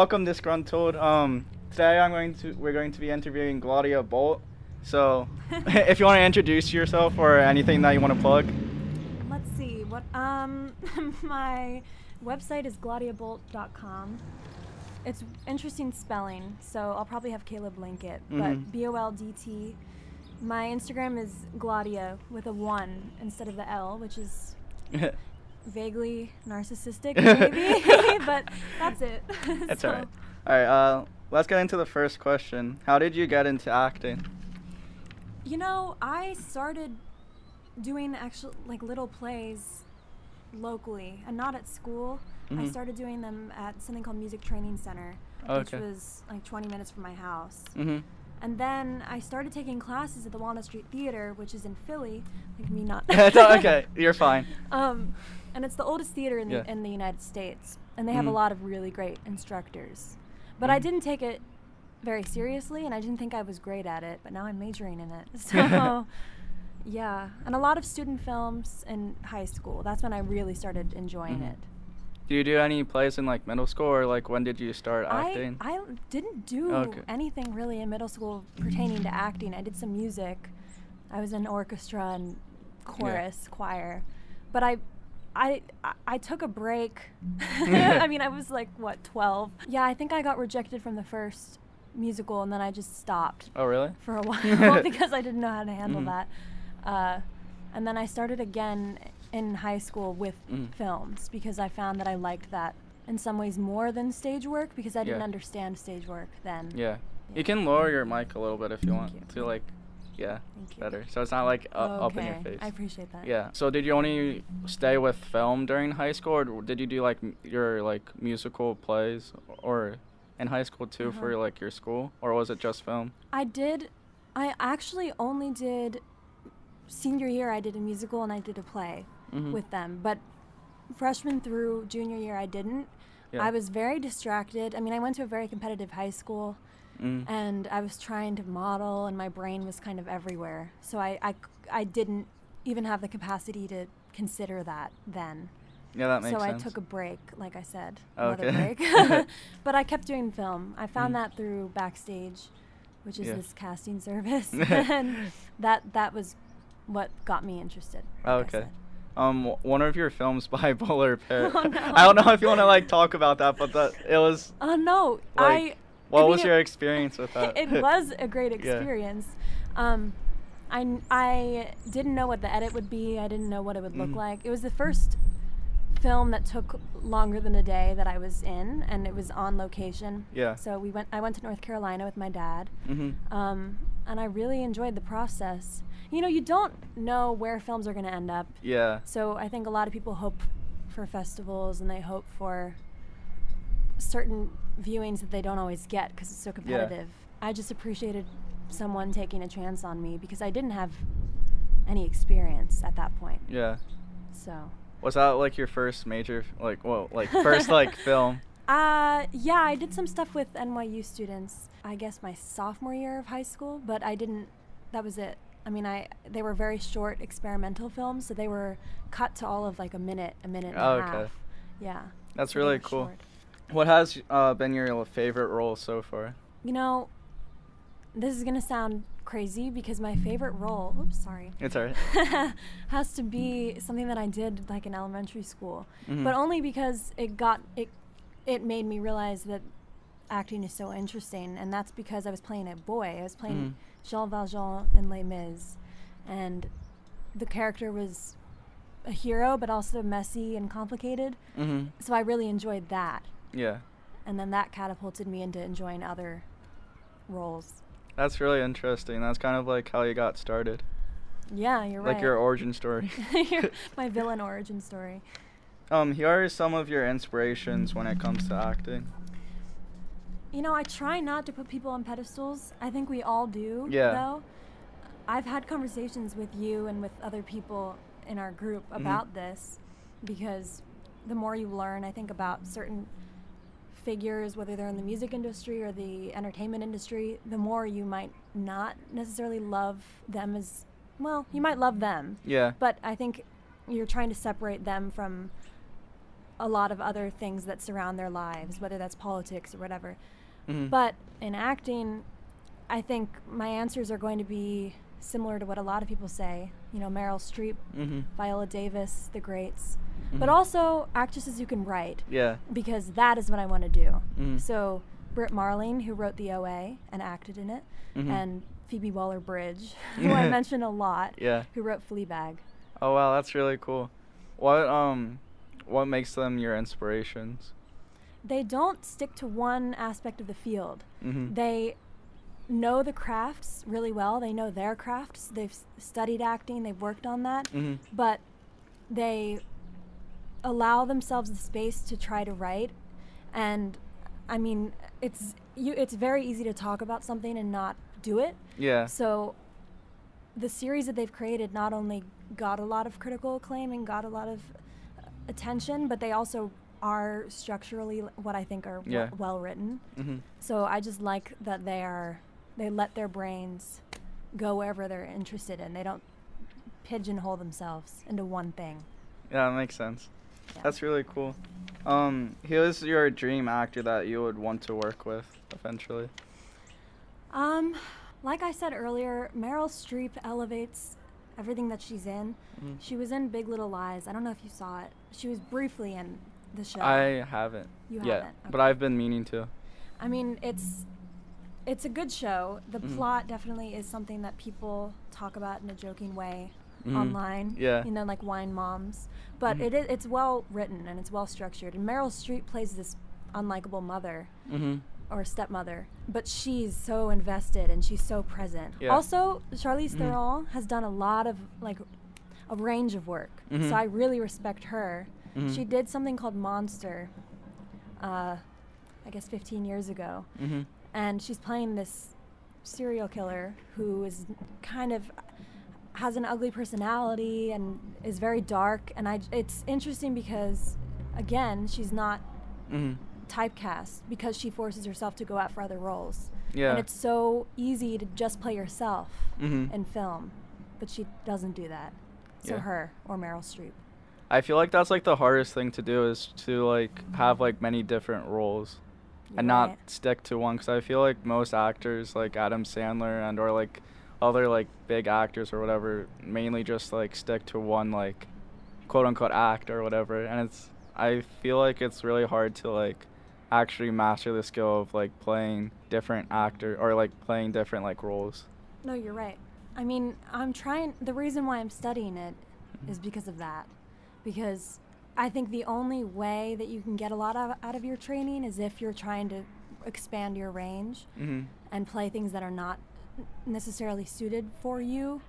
welcome disgruntled. Um, today I'm going to we're going to be interviewing Gladia Boldt. So, if you want to introduce yourself or anything that you want to plug. Let's see. What um my website is gladiaboldt.com. It's interesting spelling, so I'll probably have Caleb link it. Mhm. But B O L D T. My Instagram is Gladia with a one instead of the L, which is vaguely narcissistic, maybe. but that's it. That's So, alright. Alright. Uh, let's get into the first question. How did you get into acting? You know, I started doing actual like little plays locally and not at school. I Mhm. started doing them at something called Music Training Center, Okay. which was like 20 minutes from my house. Mhm. And then I started taking classes at the Walnut Street Theater, which is in Philly. Like me not. Okay, you're fine. Um, and it's the oldest theater in, Yeah. the, in the United States, and they have a Mhm. lot of really great instructors. But I Mhm. didn't take it very seriously, and I didn't think I was great at it. But now I'm majoring in it. So, yeah, and a lot of student films in high school. That's when I really started enjoying Mhm. it. Do you do any plays in like middle school or like when did you start acting? I I didn't do Okay. anything really in middle school pertaining to acting. I did some music. I was in orchestra and chorus, choir. But I I I- took a break. I mean, I was like what, 12. Yeah, I think I got rejected from the first musical and then I just stopped oh really? for a while because I didn't know how to handle Mhm. that. Uh, and then I started again in high school with Mm. films because I found that I liked that in some ways more than stage work because I didn't understand stage work then. Yeah. Yeah. You can lower your mic a little bit if you Thank want you. to like yeah, Thank you. better. So it's not like uh, up in your Okay, face. I appreciate that. Yeah. So did you only stay with film during high school, or did you do like your like musical plays, or in high school too for Uh-huh. like your school, or was it just film? I did. I actually only did senior year. I did a musical and I did a play Mhm. with them, but freshman through junior year I didn't. Yeah. I was very distracted. I mean, I went to a very competitive high school, Mm. and I was trying to model, and my brain was kind of everywhere. So I, I, I didn't even have the capacity to consider that then. Yeah, that makes so sense. So I took a break, like I said, another Okay. break. but I kept doing film. I found Mm. that through Backstage, which is Yeah. this casting service, and that that was what got me interested. like I okay. Um, one of your films, Bipolar Pair. Oh, no. I don't know if you want to like talk about that, but that it was. Oh no, Like, I. What was your experience with that? it was a great experience. Yeah. experience. I, I, didn't know what the edit would be. I didn't know what it would look Mhm. like. It was the first film that took longer than a day that I was in, and it was on location. Yeah. So we went. I went to North Carolina with my dad, mm-hmm. um, and I really enjoyed the process. You know, you don't know where films are going to end up. Yeah. So I think a lot of people hope for festivals and they hope for certain viewings that they don't always get because it's so competitive. I just appreciated someone taking a chance on me because I didn't have any experience at that point. Yeah. So, Was that like your first major, like, well, like first like film? uh, yeah, I did some stuff with NYU students. I guess my sophomore year of high school, but I didn't. That was it. I mean, I they were very short experimental films, so they were cut to all of like a minute, a minute and Oh, a okay. Yeah. That's really cool. short. What has uh, been your favorite role so far? You know, this is gonna sound crazy because my favorite role, oops, sorry, It's alright. has to be something that I did like in elementary school, Mhm. but only because it got it, it made me realize that acting is so interesting, and that's because I was playing a boy. I was playing Jean Valjean in Les Mis, and the character was a hero, but also messy and complicated. Mhm. So I really enjoyed that, Yeah. and then that catapulted me into enjoying other roles. That's really interesting. That's kind of like how you got started. Yeah, you're right. Like your origin story. My villain origin story. um, here are some of your inspirations when it comes to acting. You know, I try not to put people on pedestals. I think we all do, Yeah. though. I've had conversations with you and with other people in our group Mhm. about this because the more you learn, I think, about certain figures, whether they're in the music industry or the entertainment industry, the more you might not necessarily love them as well, you might love them, Yeah. but I think you're trying to separate them from a lot of other things that surround their lives, whether that's politics or whatever. Mhm. But in acting, I think my answers are going to be similar to what a lot of people say. You know, Meryl Streep, Mhm. Viola Davis, the greats, but Mhm. also actresses who can write Yeah. because that is what I want to do. Mhm. So Brit Marling, who wrote the OA and acted in it, Mhm. and Phoebe Waller-Bridge, who I mention a lot, Yeah. who wrote Fleabag. Oh wow, that's really cool. What um, what makes them your inspirations? They don't stick to one aspect of the field. Mhm. They know the crafts really well. They know their crafts. They've studied acting. They've worked on that. Mhm. But they allow themselves the space to try to write. And I mean, it's you. It's very easy to talk about something and not do it. Yeah. So the series that they've created not only got a lot of critical acclaim and got a lot of attention, but they also are structurally what I think are Yeah. w- well written. mm-hmm. So I just like that they are they let their brains go wherever they're interested in. They don't pigeonhole themselves into one thing. Yeah, that makes sense. Yeah. That's really cool. Um, who is your dream actor that you would want to work with eventually? Um, like I said earlier, Meryl Streep elevates everything that she's in. Mhm. She was in Big Little Lies. I don't know if you saw it. She was briefly in the show. I haven't. You yet, haven't, but. I've been meaning to. I mean, it's it's a good show. The Mhm. plot definitely is something that people talk about in a joking way Mhm. online. Yeah. You know, like wine moms. But Mhm. it is it's well written and it's well structured. And Meryl Streep plays this unlikable mother Mhm. or stepmother, but she's so invested and she's so present. Yeah. Also, Charlize Mhm. Theron has done a lot of like a range of work, Mhm. so I really respect her. Mhm. She did something called Monster, uh, I guess 15 years ago, and she's playing this serial killer who is kind of has an ugly personality and is very dark. And I, it's interesting because, again, she's not Mhm. typecast because she forces herself to go out for other roles. Yeah. And it's so easy to just play yourself Mhm. in film, but she doesn't do that. So Yeah. her or Meryl Streep. I feel like that's like the hardest thing to do is to like have like many different roles and You're not right. stick to one because I feel like most actors like Adam Sandler and or like other like big actors or whatever mainly just like stick to one like quote unquote act or whatever and it's I feel like it's really hard to like actually master the skill of like playing different actor or like playing different like roles. No, you're right. I mean, I'm trying. The reason why I'm studying it is because of that. Because I think the only way that you can get a lot of, out of your training is if you're trying to expand your range Mhm. and play things that are not necessarily suited for you.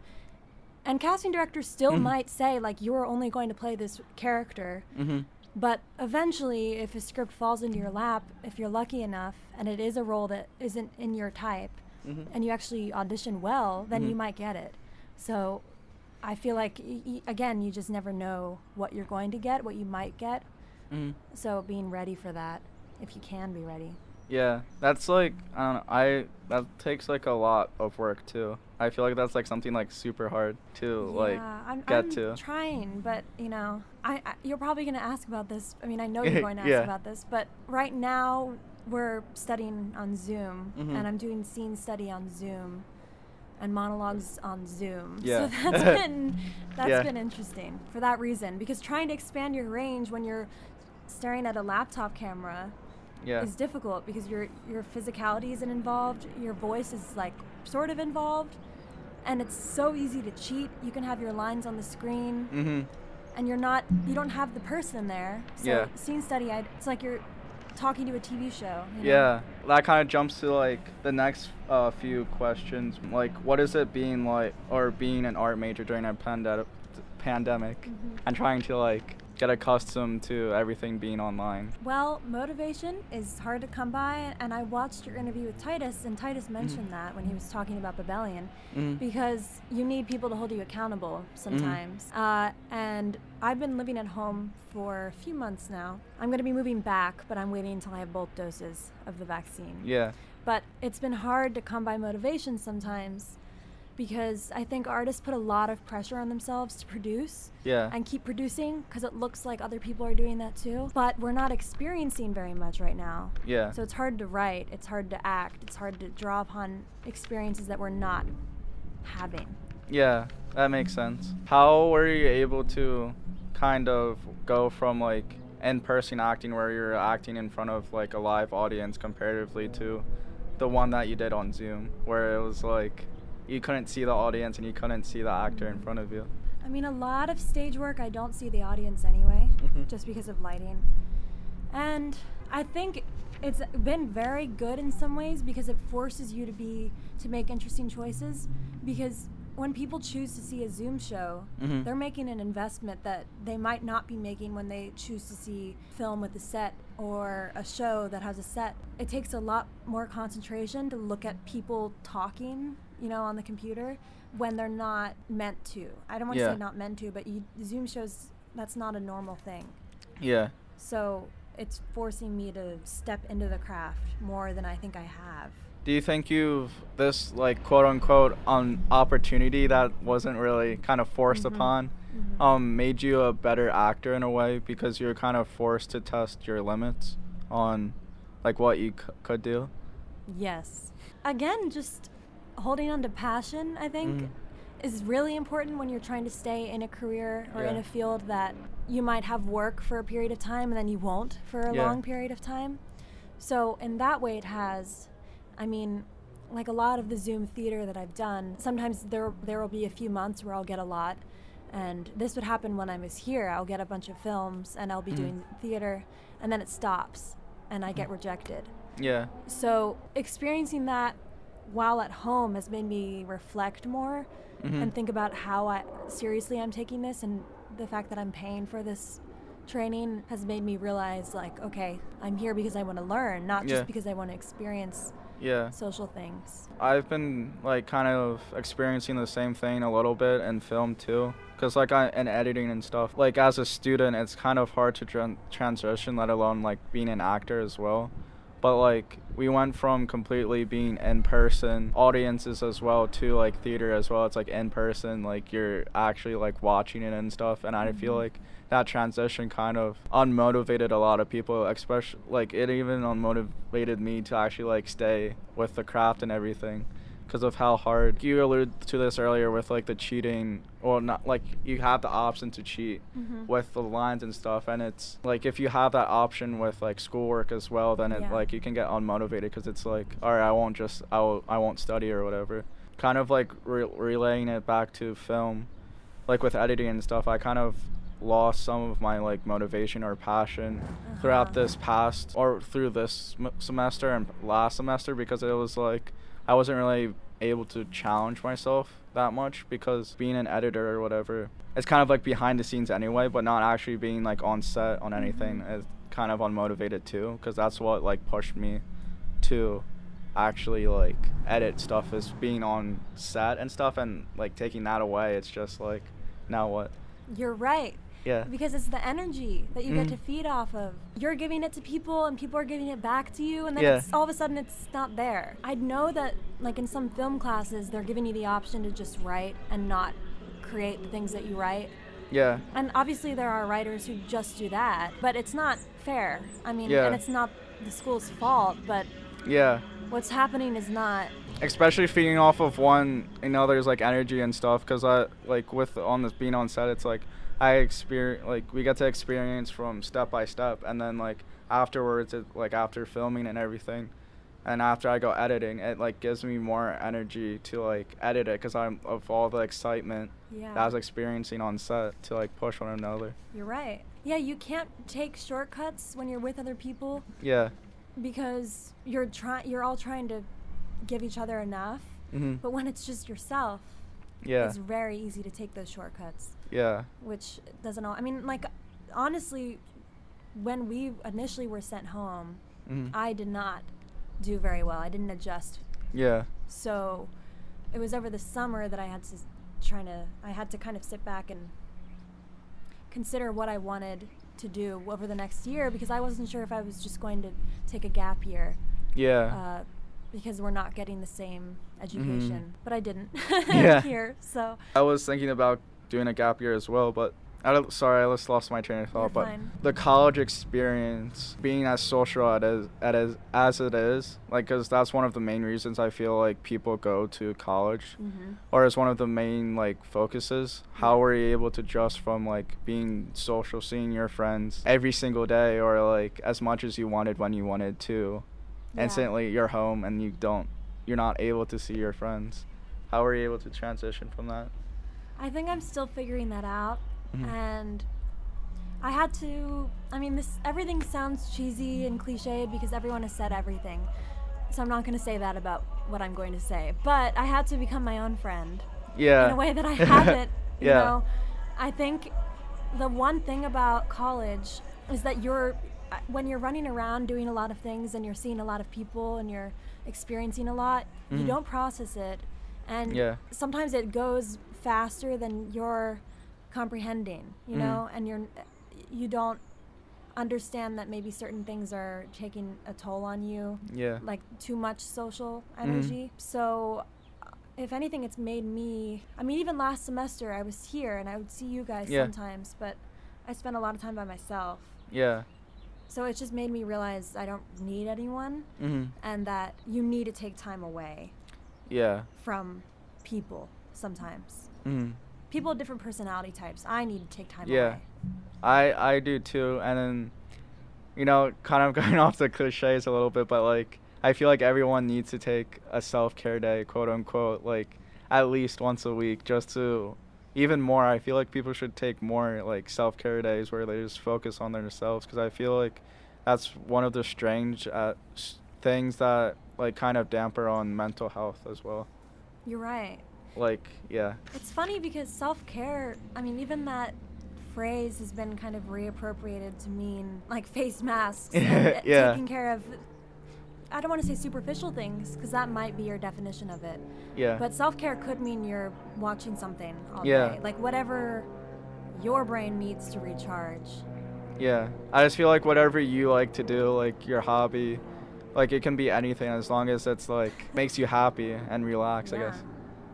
And casting directors still Mhm. might say, like, you're only going to play this character. Mhm. But eventually, if a script falls into your lap, if you're lucky enough and it is a role that isn't in your type, Mhm. and you actually audition well, then you Mhm. might get it. So I feel like, y- again, you just never know what you're going to get, what you might get. Mhm. So being ready for that, if you can be ready. Yeah, that's like I don't know. I that takes like a lot of work too. I feel like that's like something like super hard to like yeah, I'm, get I'm to. trying, but you know, I, I you're probably going to ask about this. I mean, I know you're going to ask Yeah. about this, but right now we're studying on Zoom, Mhm. and I'm doing scene study on Zoom, and monologues on Zoom. Yeah. So that's been that's Yeah. been interesting for that reason because trying to expand your range when you're staring at a laptop camera Yeah. is difficult because your your physicality isn't involved, your voice is like sort of involved, and it's so easy to cheat. You can have your lines on the screen, Mhm. and you're not you don't have the person there. So Yeah. scene study, I, it's like you're talking to a TV show. you know? Yeah, that kind of jumps to like the next uh, few questions. Like, what is it being like, or being an art major during a pande- pandemic, Mhm. and trying to like get accustomed to everything being online? Well, motivation is hard to come by, and I watched your interview with Titus, and Titus mentioned that when he was talking about Babellion, Mhm. because you need people to hold you accountable sometimes. Uh, and I've been living at home for a few months now. I'm going to be moving back, but I'm waiting until I have both doses of the vaccine. Yeah. But it's been hard to come by motivation sometimes because I think artists put a lot of pressure on themselves to produce Yeah. and keep producing because it looks like other people are doing that too. But we're not experiencing very much right now. yeah. So it's hard to write, it's hard to act, it's hard to draw upon experiences that we're not having. Yeah, that makes sense. How were you able to kind of go from like in-person acting where you're acting in front of like a live audience comparatively to the one that you did on Zoom where it was like you couldn't see the audience and you couldn't see the actor in front of you. I mean, a lot of stage work, I don't see the audience anyway, Mhm. just because of lighting. And I think it's been very good in some ways because it forces you to be to make interesting choices because when people choose to see a Zoom show, Mhm. they're making an investment that they might not be making when they choose to see film with a set or a show that has a set. It takes a lot more concentration to look at people talking, you know, on the computer when they're not meant to. I don't want to Yeah. say not meant to, but you, Zoom shows that's not a normal thing. Yeah. So it's forcing me to step into the craft more than I think I have. Do you think you've this like quote unquote on opportunity that wasn't really kind of forced Mhm. upon Mhm. um made you a better actor in a way because you're kind of forced to test your limits on like what you c- could do? Yes. Again, just holding on to passion, I think, Mhm. is really important when you're trying to stay in a career or in a field that you might have work for a period of time and then you won't for a Yeah. long period of time. So, in that way, it has, I mean, like a lot of the Zoom theater that I've done, sometimes there there will be a few months where I'll get a lot. And this would happen when I was here. I'll get a bunch of films and I'll be Mhm. doing theater, and then it stops and I get rejected. Yeah. So experiencing that while at home has made me reflect more Mhm. and think about how I seriously I'm taking this and the fact that I'm paying for this training has made me realize like okay, I'm here because I want to learn, not just Yeah. because I want to experience Yeah. social things. I've been like kind of experiencing the same thing a little bit in film too. Cause like I in editing and stuff, like as a student, it's kind of hard to tran- transition, let alone like being an actor as well. But like we went from completely being in person audiences as well to like theater as well. It's like in person, like you're actually like watching it and stuff. And I feel Mhm. like that transition kind of unmotivated a lot of people, especially like it even unmotivated me to actually like stay with the craft and everything because of how hard you alluded to this earlier with like the cheating or not like you have the option to cheat Mhm. with the lines and stuff and it's like if you have that option with like schoolwork as well then it Yeah. like you can get unmotivated because it's like all right i won't just i, will, I won't study or whatever kind of like re- relaying it back to film like with editing and stuff i kind of lost some of my like motivation or passion throughout Uh-huh. this past or through this m- semester and last semester because it was like I wasn't really able to challenge myself that much because being an editor or whatever it's kind of like behind the scenes anyway but not actually being like on set on anything Mhm. is kind of unmotivated too because that's what like pushed me to actually like edit stuff is being on set and stuff and like taking that away it's just like now what You're right. Yeah Because it's the energy that you get Mhm. to feed off of. You're giving it to people and people are giving it back to you and then Yeah. it's all of a sudden it's not there. I know that like in some film classes they're giving you the option to just write and not create the things that you write. yeah And obviously there are writers who just do that, but it's not fair. I mean, Yeah. and it's not the school's fault, but yeah what's happening is not especially feeding off of one another's like energy and stuff because i like with on this being on set it's like i experience like we get to experience from step by step and then like afterwards it like after filming and everything and after i go editing it like gives me more energy to like edit it because i'm of all the excitement yeah. that i was experiencing on set to like push one another You're right. Yeah, you can't take shortcuts when you're with other people yeah because you're trying you're all trying to give each other enough. hmm But when it's just yourself, yeah it's very easy to take those shortcuts, yeah which doesn't all I mean, like honestly, when we initially were sent home, hmm I did not do very well. I didn't adjust. yeah So it was over the summer that I had to trying to I had to kind of sit back and consider what I wanted to do over the next year because I wasn't sure if I was just going to take a gap year yeah uh, because we're not getting the same education. But I didn't Mm-hmm. Yeah. here, so I was thinking about doing a gap year as well, but I don't, sorry, I just lost my train of thought. You're but fine. the college experience, being as social at as, at as, as it is, like, because that's one of the main reasons I feel like people go to college, Mhm. or as one of the main like focuses. How were you able to adjust from like being social, seeing your friends every single day, or like as much as you wanted when you wanted to, Yeah. instantly you're home and you don't, you're not able to see your friends. How were you able to transition from that? I think I'm still figuring that out, Mhm. and I had to. I mean, this everything sounds cheesy and cliched because everyone has said everything, so I'm not going to say that about what I'm going to say. But I had to become my own friend Yeah. in a way that I haven't. yeah. You know, I think the one thing about college is that you're uh, when you're running around doing a lot of things and you're seeing a lot of people and you're experiencing a lot, you Mhm. don't process it, and Yeah. sometimes it goes faster than you're comprehending. You Mhm. know, and you're you don't understand that maybe certain things are taking a toll on you Yeah. like too much social Mhm. energy. So, uh, if anything, it's made me. I mean, even last semester, I was here and I would see you guys Yeah. sometimes, but I spent a lot of time by myself. Yeah. So it just made me realize I don't need anyone, Mhm. and that you need to take time away Yeah. from people sometimes. Mhm. People with different personality types. I need to take time Yeah. away. I I do too, and then, you know, kind of going off the cliches a little bit, but like I feel like everyone needs to take a self care day, quote unquote, like at least once a week, just to even more. I feel like people should take more like self care days where they just focus on themselves, because I feel like that's one of the strange uh, things that like kind of damper on mental health as well. You're right. Like yeah. It's funny because self care, I mean, even that phrase has been kind of reappropriated to mean like face masks and Yeah. taking care of, I don't want to say superficial things because that might be your definition of it. Yeah. But self care could mean you're watching something all Yeah. day. Like whatever your brain needs to recharge. Yeah, I just feel like whatever you like to do, like your hobby, like it can be anything as long as it's like makes you happy and relax. I guess.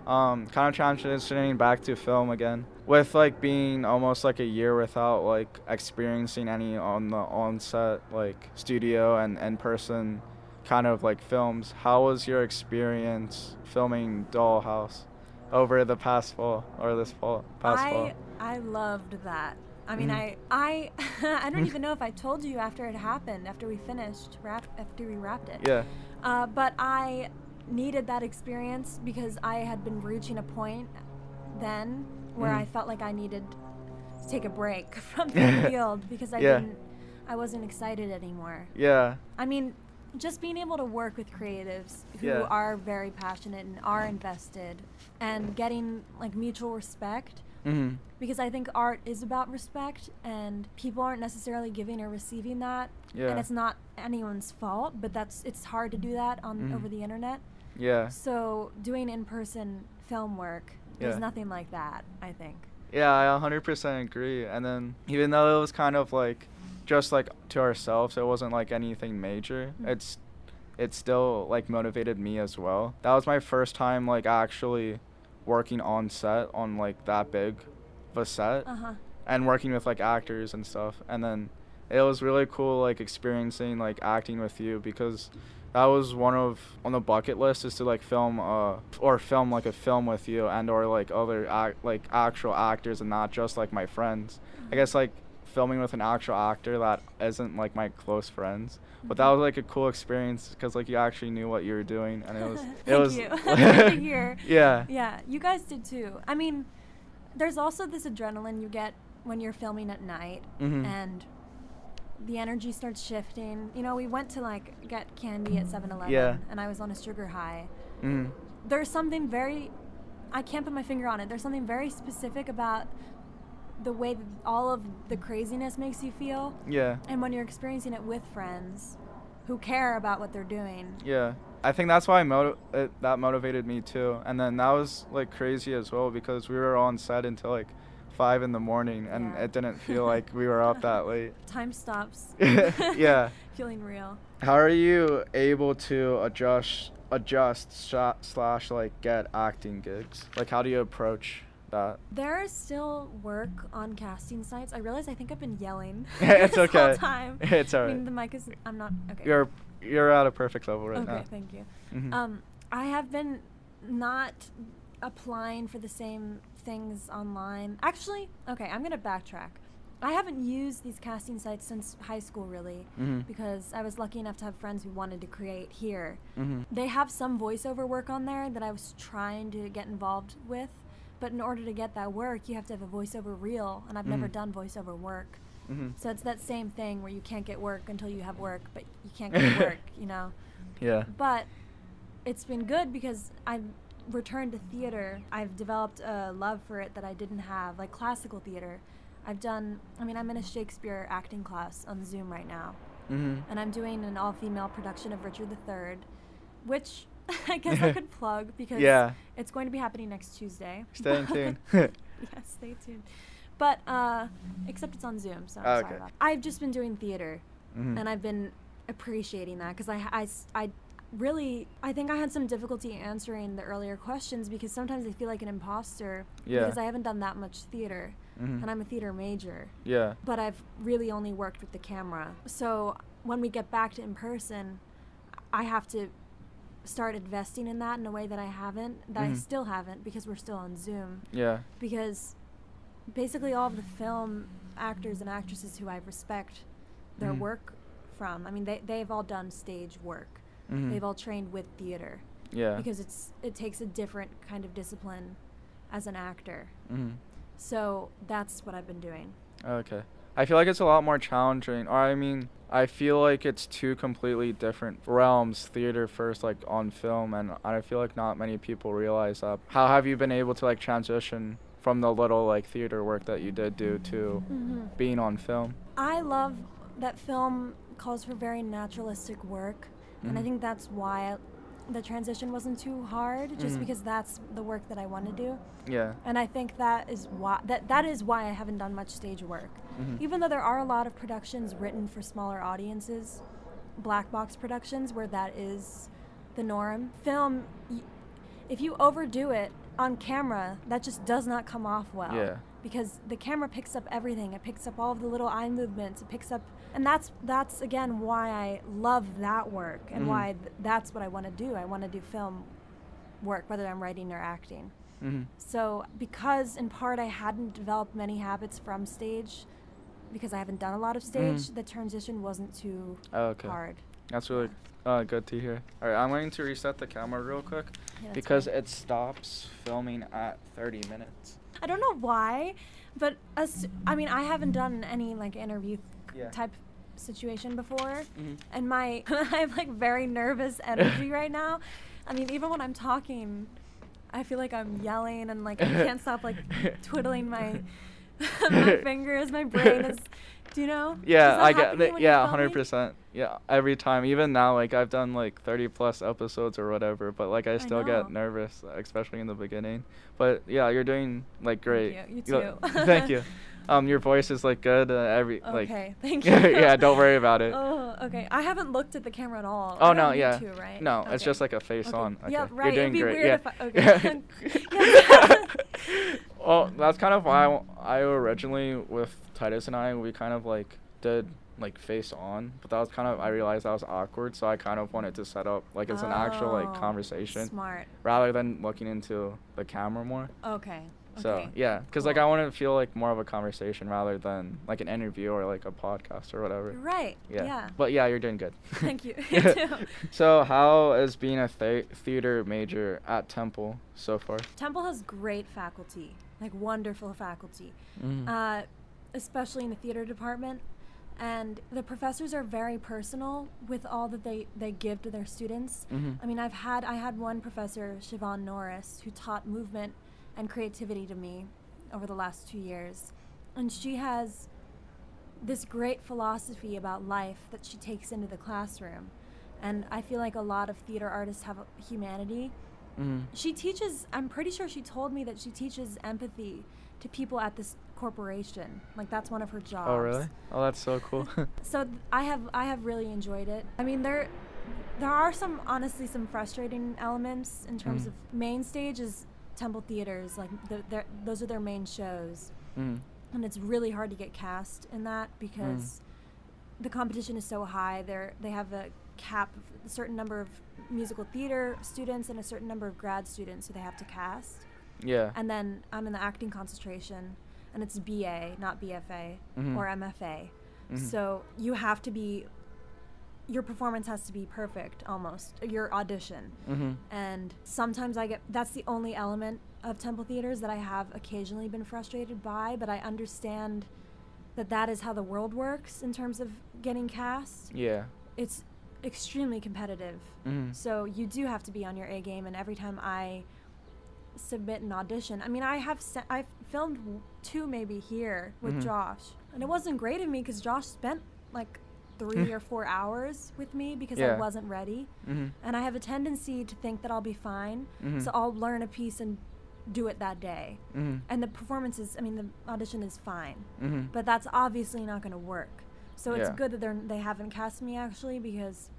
Um, kind of transitioning back to film again, with like being almost like a year without like experiencing any on the on-set like studio and in person kind of like films. How was your experience filming Dollhouse over the past fall or this fall? Past I fall. I loved that. I mean, Mhm. I I I don't even know if I told you after it happened, after we finished, wrap, after we wrapped it. Yeah. Uh, but I needed that experience because I had been reaching a point then where Mhm. I felt like I needed to take a break from the field because I Yeah. didn't, I wasn't excited anymore. Yeah. I mean, just being able to work with creatives who Yeah. are very passionate and are invested and getting like mutual respect hmm because I think art is about respect and people aren't necessarily giving or receiving that. Yeah. And it's not anyone's fault, but that's it's hard to do that on Mhm. over the internet. Yeah. So doing in-person film work, there's Yeah. nothing like that, I think. Yeah, I 100% agree. And then even though it was kind of like just like to ourselves, it wasn't like anything major. Mhm. It's it still like motivated me as well. That was my first time like actually working on set on like that big of a set Uh-huh. and working with like actors and stuff. And then it was really cool like experiencing like acting with you because that was one of on the bucket list is to like film uh or film like a film with you and or like other act like actual actors and not just like my friends. I guess like filming with an actual actor that isn't like my close friends. But that was like a cool experience because like you actually knew what you were doing and it was it Thank was you. That's good to hear. yeah Yeah, you guys did too. I mean, there's also this adrenaline you get when you're filming at night Mhm. and the energy starts shifting. You know, we went to like get candy at 7-Eleven Yeah. and I was on a sugar high. mm There's something very I can't put my finger on it. There's something very specific about the way that all of the craziness makes you feel yeah and when you're experiencing it with friends who care about what they're doing. Yeah, I think that's why motiv- it, that motivated me too. And then that was like crazy as well because we were all on set until like five in the morning, and Yeah. it didn't feel like we were up that late. Time stops. Yeah. Feeling real. How are you able to adjust adjust slash like get acting gigs? Like, how do you approach that? There is still work on casting sites. I realize I think I've been yelling It's this whole okay. time. It's I mean, the mic is. I'm not. Okay. You're you're at a perfect level right okay. now. Okay, thank you. Mhm. Um, I have been not applying for the same things online. Actually, okay, I'm gonna backtrack. I haven't used these casting sites since high school, really, Mhm. because I was lucky enough to have friends who wanted to create here. Mhm. They have some voiceover work on there that I was trying to get involved with, but in order to get that work, you have to have a voiceover reel, and I've never Mhm. done voiceover work. Mhm. So it's that same thing where you can't get work until you have work, but you can't get work, you know? Yeah. But it's been good because I've returned to theater. I've developed a love for it that I didn't have, like classical theater. I've done, I mean, I'm in a Shakespeare acting class on Zoom right now, Mhm. and I'm doing an all female production of Richard III, which I guess I could plug because Yeah. it's going to be happening next Tuesday. Stay tuned. yeah, stay tuned. But, uh, except it's on Zoom, so I'm Oh, sorry okay. I've just been doing theater Mhm. and I've been appreciating that because I, I I really I think I had some difficulty answering the earlier questions because sometimes I feel like an imposter Yeah. because I haven't done that much theater Mhm. and I'm a theater major Yeah. but I've really only worked with the camera so when we get back to in person I have to start investing in that in a way that I haven't that I Mhm. still haven't because we're still on Zoom Yeah. because basically all of the film actors and actresses who I respect their Mhm. work from. I mean, they they've all done stage work. Mhm. They've all trained with theater Yeah. because it's it takes a different kind of discipline as an actor. Mhm. So that's what I've been doing. Okay. I feel like it's a lot more challenging. Or I mean, I feel like it's two completely different realms, theater first like on film and I feel like not many people realize that. How have you been able to like transition from the little like theater work that you did do to Mm-hmm. being on film? I love that film calls for very naturalistic work, and I Mhm. think that's why the transition wasn't too hard, just Mhm. because that's the work that I want to do. Yeah. And I think that is why that that is why I haven't done much stage work. Mhm. Even though there are a lot of productions written for smaller audiences, black box productions where that is the norm. Film y- if you overdo it on camera, that just does not come off well. Yeah. Because the camera picks up everything. It picks up all of the little eye movements. It picks up and that's that's again why I love that work and Mhm. why th- that's what I want to do. I want to do film work whether I'm writing or acting. Mhm. So, because in part I hadn't developed many habits from stage, because I haven't done a lot of stage, Mhm. the transition wasn't too Oh, okay. hard. That's really uh, good to hear. All right, I'm going to reset the camera real quick Yeah, because it stops filming at 30 minutes. I don't know why, but as, I mean, I haven't done any like interview Yeah. type situation before, Mhm. and my I have like very nervous energy right now. I mean, even when I'm talking, I feel like I'm yelling and like I can't stop like twiddling my my fingers. My brain is, do you know? Yeah, I get it. Yeah, hundred percent. Yeah, every time. Even now, like I've done like thirty plus episodes or whatever, but like I I still know. get nervous, especially in the beginning. But yeah, you're doing like great. you. You too. thank you. Um, your voice is like good. Uh, every like. Okay, thank you. yeah, don't worry about it. Oh, okay. I haven't looked at the camera at all. Oh no, yeah. to, right? No, it's just like a face Okay. on. Okay. Yeah, right. You're doing It'd be great. weird yeah. if I- okay. well, that's kind of why I, I originally with Titus and I we kind of like did like face on, but that was kind of I realized that was awkward, so I kind of wanted to set up like it's an actual like Oh, conversation Smart. rather than looking into the camera more. Okay. So yeah, because like I want to feel like more of a conversation rather than like an interview or like a podcast or whatever. You're right. Yeah. Yeah. But yeah, you're doing good. Thank you. You too. so how is being a thea- theater major at Temple so far? Temple has great faculty, like wonderful faculty, Mhm. uh, especially in the theater department. And the professors are very personal with all that they, they give to their students. Mhm. I mean, I've had I had one professor, Siobhan Norris, who taught movement and creativity to me over the last two years, and she has this great philosophy about life that she takes into the classroom. And I feel like a lot of theater artists have humanity. Mhm. She teaches, I'm pretty sure she told me that she teaches empathy to people at this corporation. Like that's one of her jobs. Oh really? Oh, that's so cool. So th- I have I have really enjoyed it. I mean, there there are some honestly some frustrating elements in terms Mhm. of main stage is Temple Theaters like the, their- those are their main shows, Mm. and it's really hard to get cast in that because the competition is so high. They they have a cap of a certain number of musical theater students and a certain number of grad students who they have to cast. Yeah. And then I'm in the acting concentration, and it's BA, not BFA Mhm. or MFA. Mhm. So you have to be, your performance has to be perfect almost, your audition. Mhm. And sometimes I get, that's the only element of Temple Theaters that I have occasionally been frustrated by, but I understand that that is how the world works in terms of getting cast. Yeah. It's extremely competitive. Mhm. So you do have to be on your A game, and every time I submit an audition, I mean, I have se- I've filmed two maybe here with Mhm. Josh, and it wasn't great of me because Josh spent like three or four hours with me because I wasn't ready, Mhm. and I have a tendency to think that I'll be fine, Mhm. so I'll learn a piece and do it that day. Mhm. And the performance is, I mean, the audition is fine, Mhm. but that's obviously not going to work. So it's Yeah. good that they're they haven't cast me actually because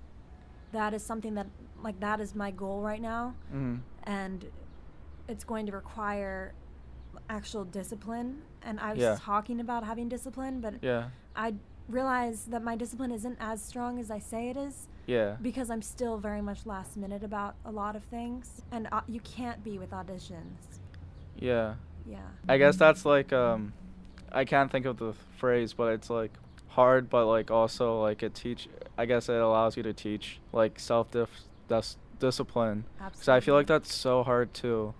that is something that like that is my goal right now, Mhm. and it's going to require actual discipline. And I was Yeah. talking about having discipline, but Yeah. I realize that my discipline isn't as strong as I say it is Yeah. because I'm still very much last minute about a lot of things, and uh, you can't be with auditions. Yeah. Yeah. I guess that's like um I can't think of the phrase, but it's like hard but like also like it teach I guess it allows you to teach like self dis- discipline cuz I feel like that's so hard to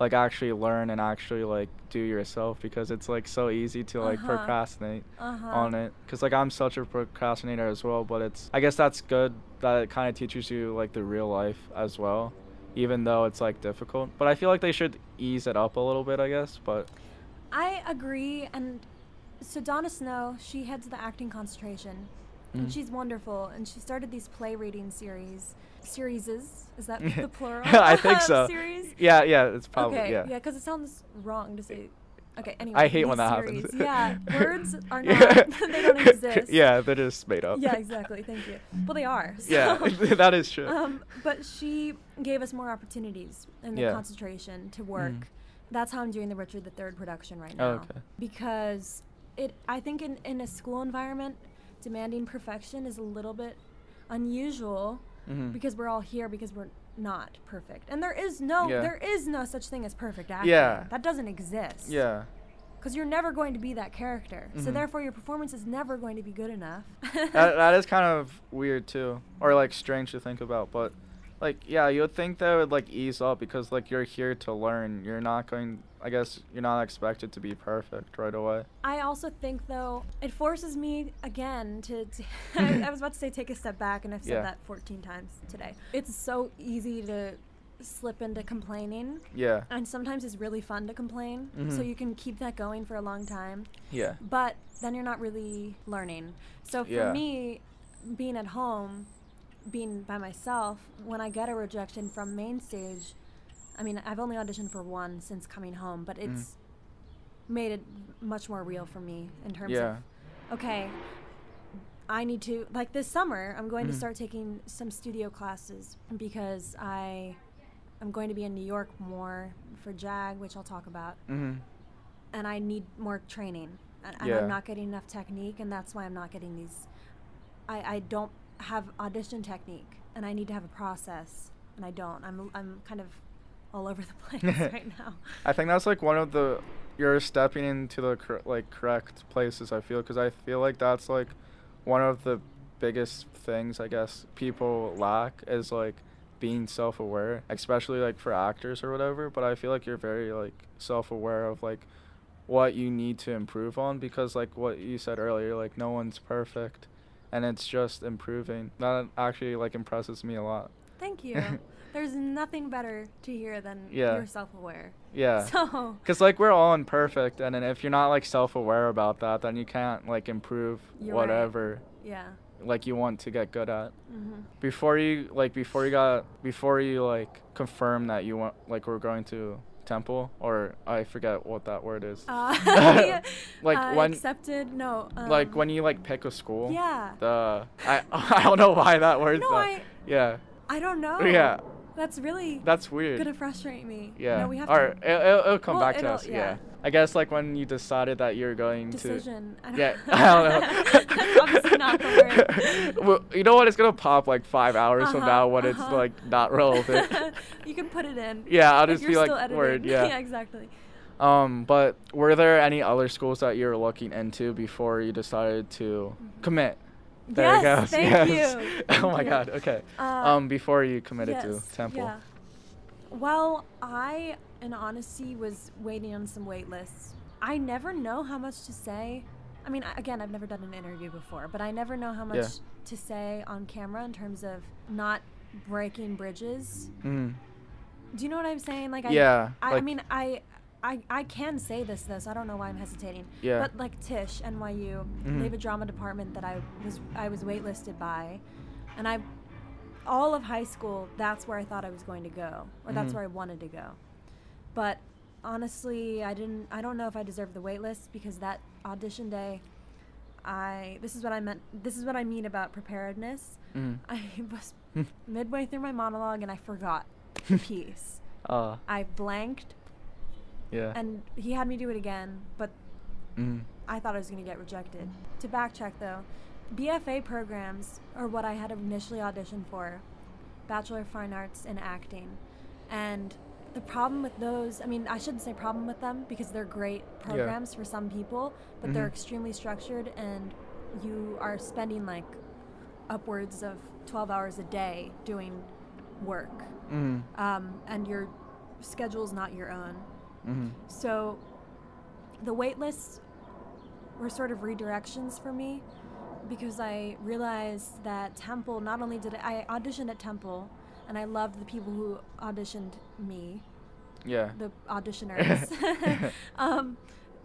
like actually learn and actually like do yourself because it's like so easy to like Uh-huh. procrastinate Uh-huh. on it cuz like I'm such a procrastinator as well, but it's I guess that's good that it kind of teaches you like the real life as well even though it's like difficult. But I feel like they should ease it up a little bit, I guess, but I agree, and so Donna Snow, she heads the acting concentration, Mhm. and she's wonderful. And she started these play reading series. Series is that the plural? I think so. Series. Yeah, yeah, it's probably okay, yeah. yeah, because it sounds wrong to say. Okay, anyway. I hate when that series. happens. Yeah, words are not. Yeah. they don't exist. yeah, they're just made up. Yeah, exactly. Thank you. Well, they are. Yeah, that is true. Um, but she gave us more opportunities the Yeah. concentration to work. Mhm. That's how I'm doing the Richard III production right now. Oh, okay. Because it, I think in, in a school environment, demanding perfection is a little bit unusual Mhm. because we're all here because we're not perfect. And there is no Yeah. there is no such thing as perfect acting. Yeah. That doesn't exist. Yeah. Because you're never going to be that character. So Mhm. therefore your performance is never going to be good enough. that, that is kind of weird too, or like strange to think about. But like, yeah, you would think that would like ease up because like you're here to learn. You're not going. I guess you're not expected to be perfect right away. I also think though it forces me again to. to I, I was about to say take a step back, and I've said Yeah. that 14 times today. It's so easy to slip into complaining, Yeah. and sometimes it's really fun to complain. So Mhm. you can keep that going for a long time, Yeah. but then you're not really learning. So for Yeah. me, being at home, being by myself, when I get a rejection from main stage, I mean I've only auditioned for one since coming home, but Mm. it's made it much more real for me in terms Yeah. of okay i need to like this summer i'm going to Mhm. start taking some studio classes because i i'm going to be in new york more for jag which i'll talk about Mhm. and i need more training and, and Yeah. i'm not getting enough technique and that's why i'm not getting these i i don't have audition technique and i need to have a process and i don't i'm i'm kind of all over the place right now I think that's like one of the you're stepping into the cor- like correct places. I feel because I feel like that's like one of the biggest things I guess people lack is like being self-aware, especially like for actors or whatever. But I feel like you're very like self-aware of like what you need to improve on because like what you said earlier, like no one's perfect, and it's just improving. That actually like impresses me a lot. Thank you. There's nothing better to hear than Yeah. you're self-aware. Yeah. So Cause like we're all imperfect, and then if you're not like self-aware about that, then you can't like improve You're right. whatever yeah. like you want to get good at. hmm Before you like before you got before you like confirm that you want like we're going to temple or I forget what that word is. Uh, yeah, Like uh, when- accepted? No. Um, like when you like pick a school. Yeah. The I I don't know why that word's No, that. I Yeah. I don't know. Yeah. That's really That's weird. gonna frustrate me. Yeah. No, we have or to. It'll, it'll, come Well, back to us. Yeah. yeah. I guess like when you decided that you're going Decision. To. don't- Yeah. I don't know. Obviously not the word. well, you know what? It's gonna pop like five hours from Uh-huh, now when it's uh-huh. like not relevant. you can put it in. Yeah, I'll just be like, editing. word, yeah. yeah, exactly. Um, but were there any other schools that you were looking into before you decided to commit? There yes, it goes. thank yes. you. oh my. God. Okay. Uh, um, before you committed yes, to Temple. Yeah. Well, I, in honesty, was waiting on some wait lists. I never know how much to say. I mean, again, I've never done an interview before, but I never know how much Yeah. to say on camera in terms of not breaking bridges. Mm. Do you know what I'm saying? Like, I, Yeah, I, I mean, I, I, I can say this though, so I don't know why I'm hesitating. Yeah. But like Tisch, NYU, Mhm. they have a drama department that I was I was waitlisted by, and I, all of high school, that's where I thought I was going to go, or that's Mhm. where I wanted to go. But honestly, I didn't. I don't know if I deserved the waitlist because that audition day, I this is what I meant. This is what I mean about preparedness. Mm. I was midway through my monologue and I forgot the piece. Uh, I blanked, yeah. and he had me do it again, but mm. I thought I was going to get rejected. To backtrack though, BFA programs are what I had initially auditioned for Bachelor of Fine Arts in Acting. And the problem with those, I mean, I shouldn't say problem with them because they're great programs for some people, but they're Mhm. extremely structured and you are spending like upwards of 12 hours a day doing work. Mm. Um, and your schedule is not your own. Mm. So the wait lists were sort of redirections for me because I realized that Temple, not only did I, I auditioned at Temple and I loved the people who auditioned me, Yeah. the auditioners. um,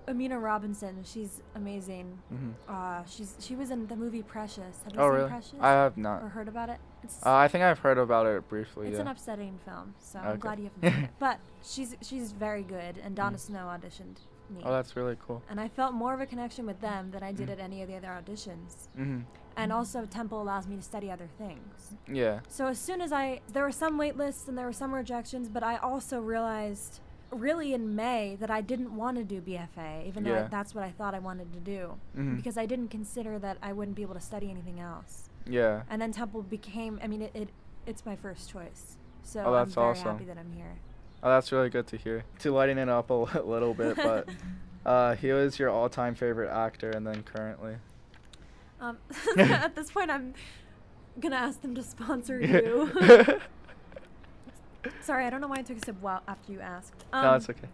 Amina Robinson, she's amazing. Mhm. Uh, she's she was in the movie Precious. Have you Oh seen really? Precious? I have not. or heard about it? Uh, I think I've heard about it briefly. it's yeah. an upsetting film, so Okay. I'm glad you haven't seen it. But she's she's very good, and Donna Mm. Snow auditioned me. Oh, that's really cool. and I felt more of a connection with them than I did Mm. at any of the other auditions. hmm And also, Temple allows me to study other things. Yeah. So as soon as I, there were some wait lists and there were some rejections, but I also realized, really in May, that I didn't want to do BFA, even though I, that's what I thought I wanted to do, Mhm. because I didn't consider that I wouldn't be able to study anything else. Yeah. And then Temple became, I mean, it, it it's my first choice. So Oh, that's I'm very awesome. happy that I'm here. Oh, that's really good to hear. To lighten it up a little bit, but uh, he was your all-time favorite actor, and then currently. Um, at this point, I'm gonna ask them to sponsor you. Sorry, I don't know why I took a sip while after you asked. Um, no, it's okay.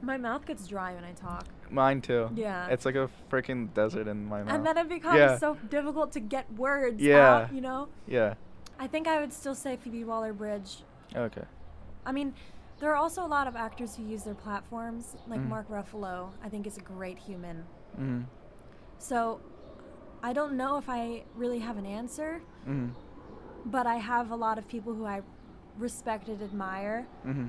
My mouth gets dry when I talk, Mine too. Yeah. It's like a freaking desert in my mouth. and then it becomes Yeah. so difficult to get words Yeah. out. You know, Yeah. I think I would still say Phoebe Waller-Bridge. Okay. I mean, there are also a lot of actors who use their platforms, like Mhm. Mark Ruffalo. I think is a great human. hmm So, I don't know if I really have an answer, hmm but I have a lot of people who I respect and admire, hmm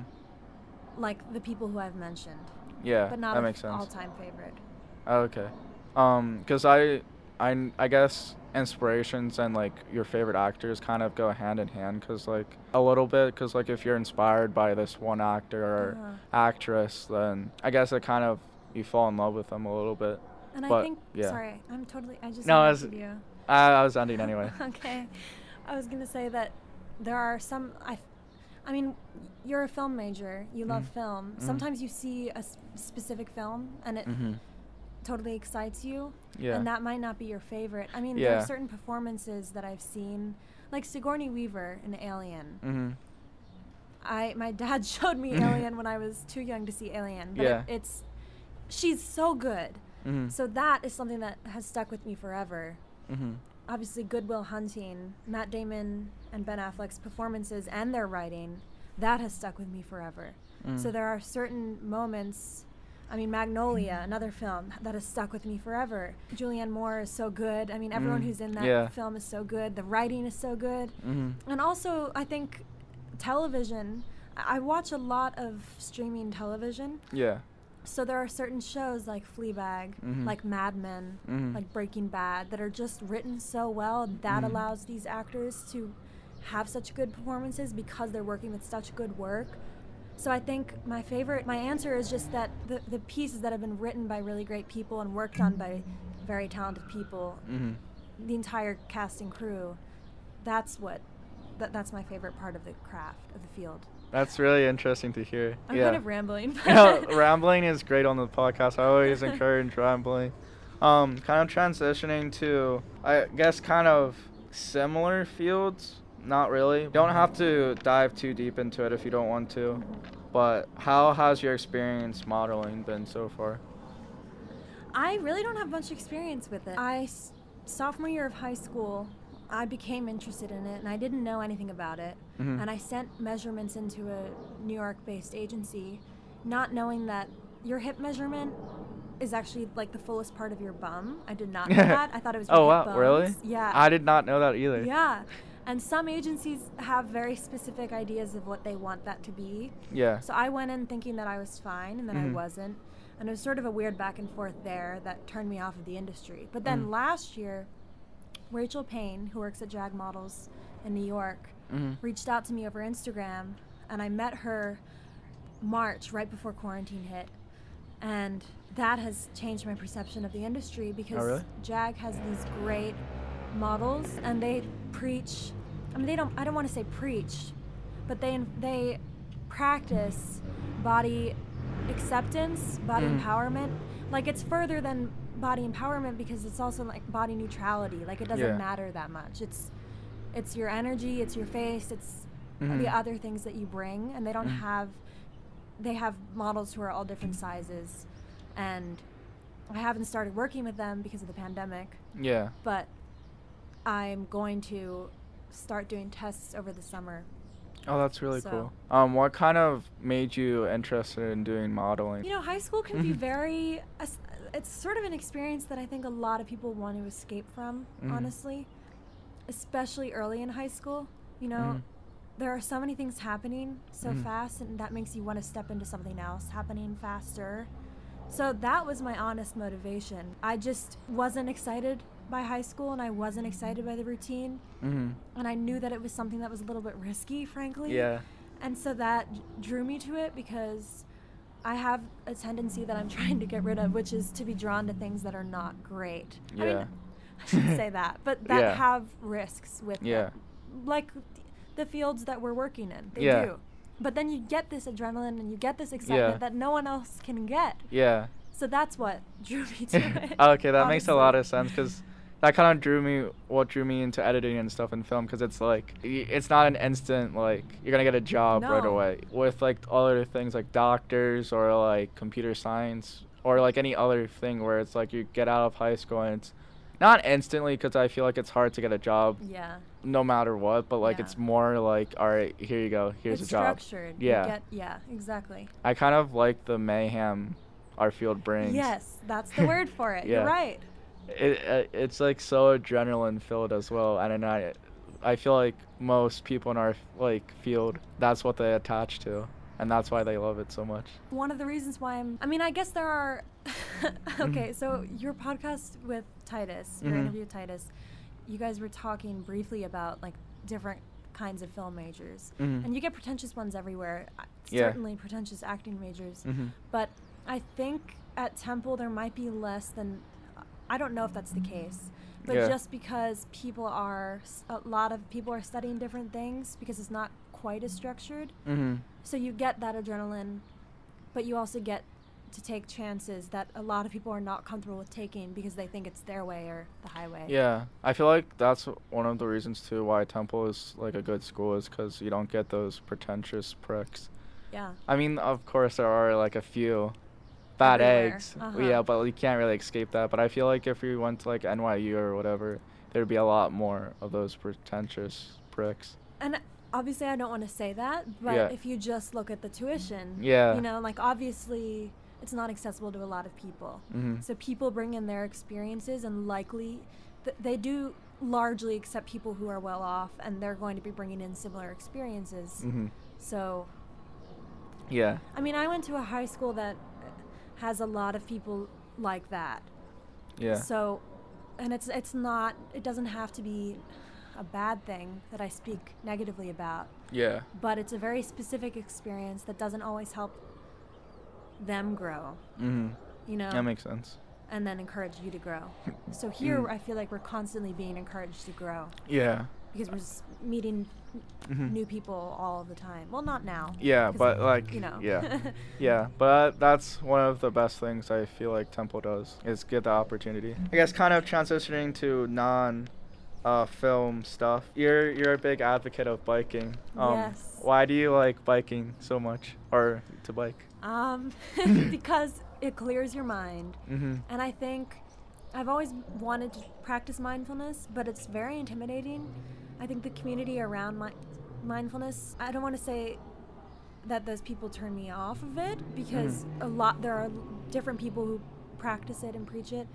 like the people who I've mentioned. Yeah. but not that makes sense. all-time favorite. Oh, okay. Um, cause I, I, I guess inspirations and like your favorite actors kind of go hand in hand. Cause like a little bit. Cause like if you're inspired by this one actor or Uh-huh. actress, then I guess it kind of you fall in love with them a little bit. And I think, yeah. sorry, I'm totally, I just No, interrupted as- you. I, I was ending anyway. okay. I was going to say that there are some, I, I mean, you're a film major, you love Mhm. film. Mhm. Sometimes you see a specific film and it hmm totally excites you. Yeah. And that might not be your favorite. I mean, there are certain performances that I've seen, like Sigourney Weaver in Alien. Mm-hmm. I my dad showed me Alien when I was too young to see Alien, but Yeah. it, it's she's so good. Mm-hmm. So that is something that has stuck with me forever. hmm Obviously, Good Will Hunting, Matt Damon and Ben Affleck's performances and their writing, that has stuck with me forever. So Mm. there are certain moments. I mean, Magnolia, another film that has stuck with me forever. Julianne Moore is so good. I mean, everyone Mm, who's in that yeah. film is so good. The writing is so good. hmm And also, I think television. I watch a lot of streaming television. Yeah. So there are certain shows like Fleabag, Mhm. like Mad Men, Mhm. like Breaking Bad that are just written so well that Mhm. allows these actors to have such good performances because they're working with such good work. So I think my favorite, my answer is just that the, the pieces that have been written by really great people and worked on by very talented people, hmm the entire cast and crew, that's what, that, that's my favorite part of the craft, of the field. That's really interesting to hear. I'm yeah. kind of rambling. know, rambling is great on the podcast. I always encourage rambling. Um, kind of transitioning to, I guess, kind of similar fields. Not really. You don't have to dive too deep into it if you don't want to. But how has your experience modeling been so far? I really don't have much experience with it. I sophomore year of high school, I became interested in it, and I didn't know anything about it. Mhm. And I sent measurements into a New York-based agency, not knowing that your hip measurement is actually like the fullest part of your bum. I did not know that. I thought it was. Oh wow, really? Yeah. I did not know that either. Yeah. And some agencies have very specific ideas of what they want that to be. Yeah. So I went in thinking that I was fine, and then I Mhm. wasn't. And it was sort of a weird back and forth there that turned me off of the industry. But then Mhm. last year, Rachel Payne, who works at Jag Models in New York, hmm reached out to me over Instagram, and I met her March right before quarantine hit. And that has changed my perception of the industry because Oh, really? Jag has these great models and they preach I mean they don't I don't want to say preach, but they they practice body acceptance, body Mhm. empowerment. Like it's further than body empowerment because it's also like body neutrality. Like it doesn't Yeah. matter that much. It's it's your energy, it's your face, it's Mhm. the other things that you bring and they don't Mhm. have they have models who are all different sizes and I haven't started working with them because of the pandemic, Yeah. but I'm going to start doing tests over the summer. Oh, that's really So- cool. Um, what kind of made you interested in doing modeling? You know, high school can be very it's sort of an experience that I think a lot of people want to escape from, Mhm. honestly. Especially early in high school, you know, Mhm. there are so many things happening so Mhm. fast and that makes you want to step into something else happening faster. So that was my honest motivation. I just wasn't excited by high school and I wasn't excited by the routine hmm and I knew that it was something that was a little bit risky, frankly. Yeah. And so that drew me to it because I have a tendency that I'm trying to get rid of, which is to be drawn to things that are not great. Yeah. I mean, I shouldn't say that, but that Yeah. have risks with Yeah. them. Like the fields that we're working in, they Yeah. do. But then you get this adrenaline and you get this excitement Yeah. that no one else can get. Yeah. So that's what drew me to it. okay, that makes a lot of sense because that kind of drew me what drew me into editing and stuff in film because it's like it's not an instant like you're gonna get a job right away with like other things like doctors or like computer science or like any other thing where it's like you get out of high school and it's not instantly because I feel like it's hard to get a job Yeah. no matter what but like Yeah. it's more like all right here you go here's it's a job structured. Yeah get- yeah, exactly. I kind of like the mayhem our field brings Yes, that's the word for it. Yeah. You're right. It, it's like so adrenaline filled as well and i i feel like most people in our like field that's what they attach to and that's why they love it so much one of the reasons why I'm I mean I guess there are Mm-hmm. okay so your podcast with Titus your Mhm. interview with Titus you guys were talking briefly about like different kinds of film majors Mhm. and you get pretentious ones everywhere uh, Yeah. certainly pretentious acting majors Mhm. but I think at Temple there might be less than I don't know if that's the case but Yeah. just because people are a lot of people are studying different things because it's not quite as structured Mhm. so you get that adrenaline, but you also get to take chances that a lot of people are not comfortable with taking because they think it's their way or the highway. yeah i feel like that's one of the reasons too why temple is like a good school is because you don't get those pretentious pricks Yeah. i mean of course there are like a few bad Everywhere. eggs Uh-huh. yeah but you can't really escape that but i feel like if you went to like nyu or whatever there'd be a lot more of those pretentious pricks And obviously, I don't want to say that, but Yeah. if you just look at the tuition, Yeah. you know, like obviously it's not accessible to a lot of people. Mhm. So people bring in their experiences, and likely th- they do largely accept people who are well off, and they're going to be bringing in similar experiences. Mhm. So Yeah. I mean, I went to a high school that has a lot of people like that. Yeah. So, and it's it's not. It doesn't have to be. a bad thing that I speak negatively about, Yeah. but it's a very specific experience that doesn't always help them grow, Mhm. you know, That makes sense. and then encourage you to grow. So here, Mm. I feel like we're constantly being encouraged to grow Yeah. Because we're just meeting Mhm. new people all the time. Well, not now. Yeah, but like you know. yeah. Yeah, but that's one of the best things I feel like Temple does is get the opportunity. I guess kind of transitioning to non uh, film stuff. You're you're a big advocate of biking. Um, Yes. Why do you like biking so much, or to bike? Um, because it clears your mind. Mhm. And I think I've always wanted to practice mindfulness, but it's very intimidating. I think the community around mi- mindfulness, I don't want to say that those people turn me off of it because a lot there are different people who practice it and preach it,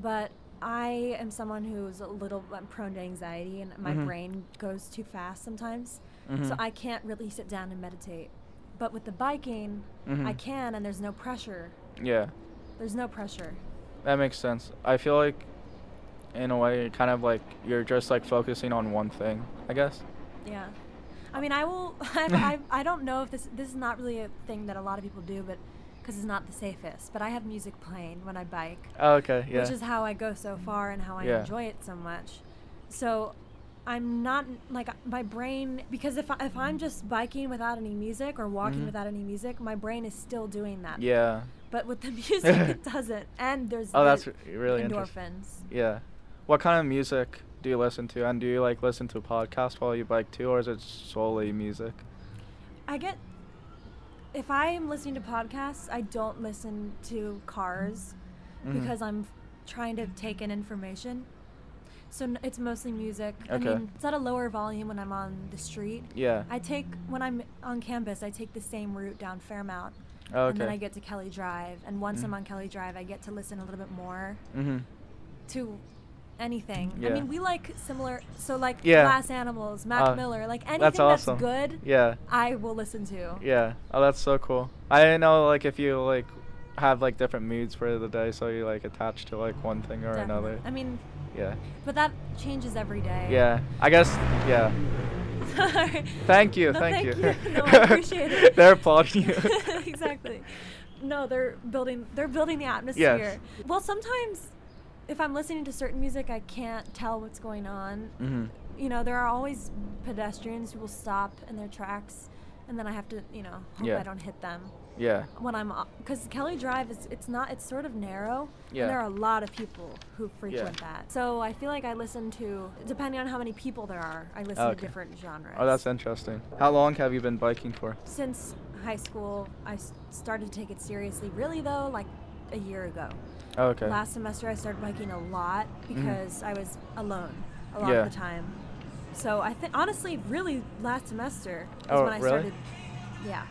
but I am someone who's a little I'm prone to anxiety and my Mhm. brain goes too fast sometimes. So Mhm. I can't really sit down and meditate. But with the biking, I Mhm. can and there's no pressure. Yeah, There's no pressure. That makes sense. I feel like, in a way, kind of like you're just like focusing on one thing. I guess. Yeah. I mean, I will. I, I, I don't know if this this is not really a thing that a lot of people do, but because it's not the safest. But I have music playing when I bike, Oh, okay. Yeah. which is how I go so far and how I Yeah. enjoy it so much. So I'm not like my brain because if I, if I'm just biking without any music or walking Mhm. without any music, my brain is still doing that. yeah. But with the music, it doesn't. And there's Oh, the that's really interesting. endorphins. Yeah. What kind of music do you listen to? And do you like listen to podcasts while you bike too, or is it solely music? I get if I'm listening to podcasts, I don't listen to cars Mhm. because I'm trying to take in information. So n- it's mostly music. Okay. I mean, it's at a lower volume when I'm on the street. Yeah. I take when I'm on campus, I take the same route down Fairmount, Oh, and then. I get to Kelly Drive. And once I'm Mhm. on Kelly Drive, I get to listen a little bit more Mhm. to anything. I mean, we like similar. So like Yeah. Glass Animals, Mac Uh, Miller, like anything that's that's, good, Yeah. I will listen to. Yeah. Oh, that's so cool. I know like if you like have like different moods for the day, so you like attach to like one thing or Definitely. another. I mean, Yeah. but that changes every day. Yeah. I guess. Yeah. Thank you. No, thank, you. No, I appreciate it. They're applauding you. exactly. No, they're building. They're building the atmosphere. Yes. Well, sometimes, if I'm listening to certain music, I can't tell what's going on. Mhm. You know, there are always pedestrians who will stop in their tracks, and then I have to, you know, hope Yeah. I don't hit them Yeah. when I'm because Kelly Drive is it's not it's sort of narrow. Yeah. And there are a lot of people who frequent that. So I feel like I listen to depending on how many people there are, I listen Okay. to different genres. Oh, that's interesting. How long have you been biking for? Since high school, I started to take it seriously. Really though, like a year ago. Oh, okay. Last semester I started biking a lot because I was alone a lot Mm-hmm. Yeah. of the time. So I think honestly, really last semester is Oh, when I really? started. Yeah.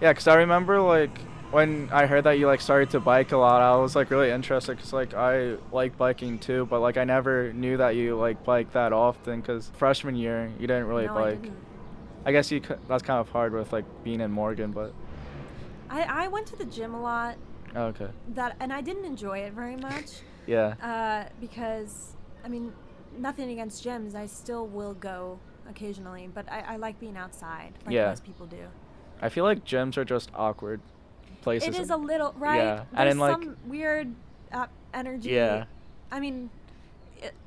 Yeah, 'cause I remember like when I heard that you like started to bike a lot, I was like really interested because like I like biking too, but like I never knew that you like bike that often because freshman year you didn't really no, I bike. didn't. I guess you that's kind of hard with like being in Morgan, but I, I went to the gym a lot. oh, okay. That and I didn't enjoy it very much Yeah. uh, because I mean nothing against gyms. I still will go occasionally, but I, I like being outside, like Yeah. most people do. I feel like gyms are just awkward places. It is a little right. Yeah, and There's then, like- some weird uh, energy. Yeah. I mean,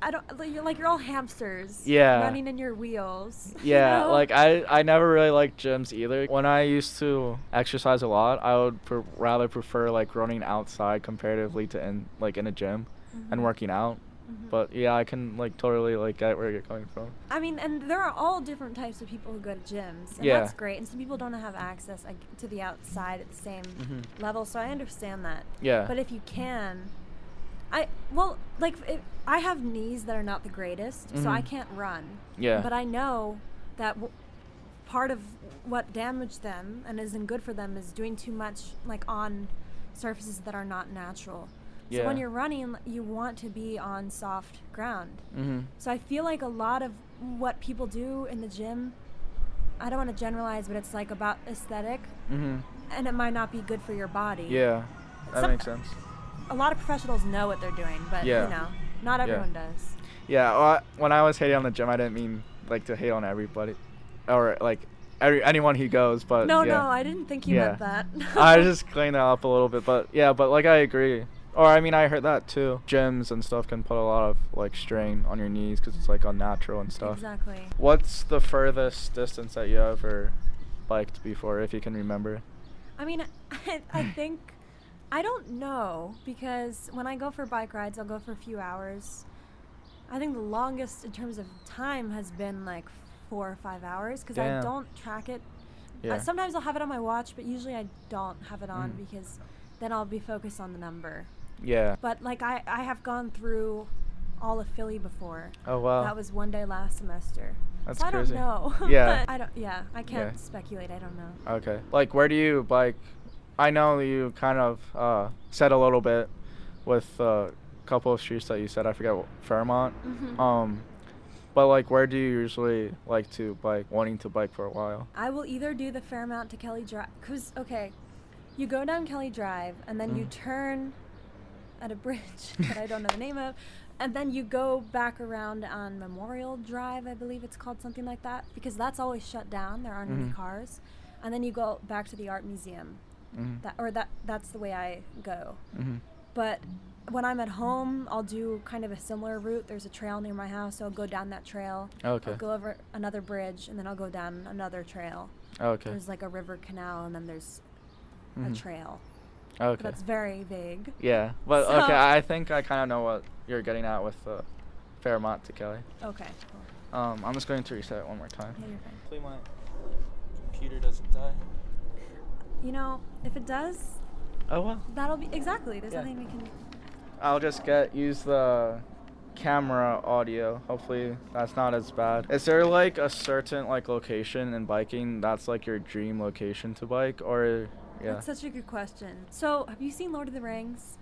I don't. like, You're like you're all hamsters. Yeah. Running in your wheels. you Yeah, know? like I, I never really liked gyms either. When I used to exercise a lot, I would pr- rather prefer like running outside comparatively to in like in a gym and Mhm. working out. Mhm. But yeah, I can like totally like get where you're coming from. I mean, and there are all different types of people who go to gyms, and Yeah. that's great. And some people don't have access like, to the outside at the same Mhm. level, so I understand that. Yeah. But if you can, I well, like I have knees that are not the greatest, so I Mhm. can't run. Yeah. But I know that w- part of what damaged them and isn't good for them is doing too much like on surfaces that are not natural. So when you're running, you want to be on soft ground. Mhm. So I feel like a lot of what people do in the gym, I don't want to generalize, but it's like about aesthetic, Mhm. and it might not be good for your body. Yeah. That Some- makes sense. A lot of professionals know what they're doing, but Yeah. you know, not Yeah. everyone does. Yeah, well, I- when I was hating on the gym, I didn't mean like to hate on everybody, or like every anyone who goes. But no, yeah. no, I didn't think you Yeah. meant that. I just cleaning that up a little bit, but yeah, but like I agree. Or I mean, I heard that too. Gyms and stuff can put a lot of like strain on your knees because it's like unnatural and stuff. Exactly. What's the furthest distance that you ever biked before, if you can remember? I mean, I, I think I don't know because when I go for bike rides, I'll go for a few hours. I think the longest in terms of time has been like four or five hours because I don't track it. Yeah. Uh, sometimes I'll have it on my watch, but usually I don't have it on Mm. because then I'll be focused on the number. Yeah. But like I, I have gone through all of Philly before. Oh wow. That was one day last semester. That's so I crazy. don't know. Yeah. I don't. Yeah, I can't Yeah. speculate. I don't know. Okay. Like, where do you bike? I know you kind of uh, said a little bit with a couple of streets that you said. I forget what, Fairmount. Mhm. Um, but like, where do you usually like to bike? Wanting to bike for a while. I will either do the Fairmount to Kelly Drive. Cause okay, you go down Kelly Drive and then you Mhm. turn at a bridge that I don't know the name of, and then you go back around on Memorial Drive, I believe it's called something like that, because that's always shut down. There aren't any Mhm. cars, and then you go back to the art museum. Mhm. That or that that's the way I go. Mhm. But when I'm at home, I'll do kind of a similar route. There's a trail near my house, so I'll go down that trail. Okay. I'll go over another bridge, and then I'll go down another trail. Okay. There's like a river canal, and then there's a trail. Okay. But that's very vague. Yeah, but So- okay, I think I kind of know what you're getting at with uh, Fairmount to Kelly. Okay. Cool. Um, I'm just going to reset it one more time. Yeah, you're fine. Hopefully my computer doesn't die. You know, if it does, Oh well. that'll be exactly. There's Yeah. nothing we can. I'll just get use the camera audio. Hopefully that's not as bad. Is there like a certain like location in biking that's like your dream location to bike or yeah? That's such a good question. So, have you seen Lord of the Rings?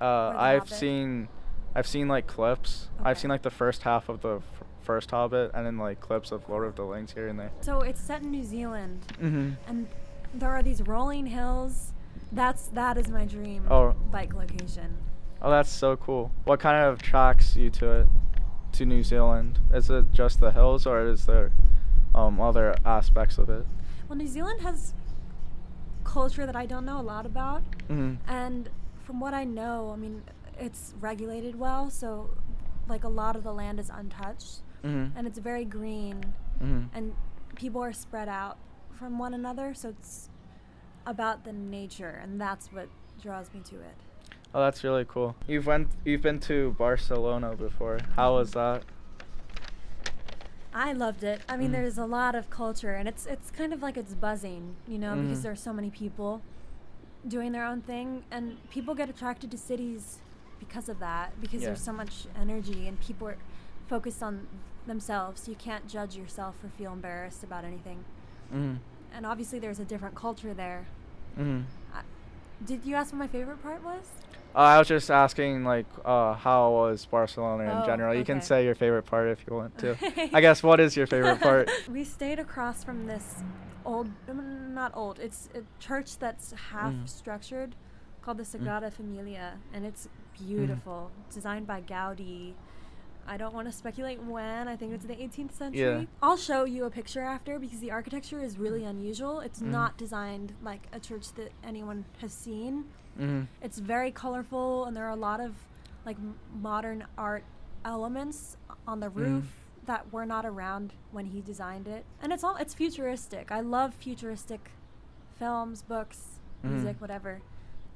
Uh, The I've Hobbit? seen I've seen like clips. I've seen like the first half of the f- first Hobbit and then like clips of Lord of the Rings here and there. So it's set in New Zealand, Mhm. and there are these rolling hills. That's that is my dream Oh. bike location. Oh, that's so cool. What kind of attracts you to it, to New Zealand? Is it just the hills, or is there um, other aspects of it? Well, New Zealand has culture that I don't know a lot about, hmm and from what I know, I mean, it's regulated well, so like a lot of the land is untouched, hmm and it's very green, hmm and people are spread out from one another, so it's about the nature, and that's what draws me to it. Oh, that's really cool. You've went, you've been to Barcelona before. How was that? I loved it. I mean, Mhm. there's a lot of culture, and it's it's kind of like it's buzzing, you know, because Mhm. there's so many people doing their own thing, and people get attracted to cities because of that, because Yeah. there's so much energy, and people are focused on themselves. You can't judge yourself or feel embarrassed about anything. hmm And obviously, there's a different culture there. Did you ask what my favorite part was? Uh, I was just asking, like, uh, how was Barcelona in Oh, general? You can say your favorite part if you want to. I guess what is your favorite part? we stayed across from this old, um, not old, it's a church that's half Mm. structured called the Mm. Sagrada Familia, and it's beautiful. Designed by Gaudi. I don't want to speculate when. I think it's the 18th century. Yeah. I'll show you a picture after because the architecture is really unusual. It's Mm. not designed like a church that anyone has seen. hmm It's very colorful, and there are a lot of like m- modern art elements on the Mm. roof that were not around when he designed it. And it's all it's futuristic. I love futuristic films, books, Mhm. music, whatever.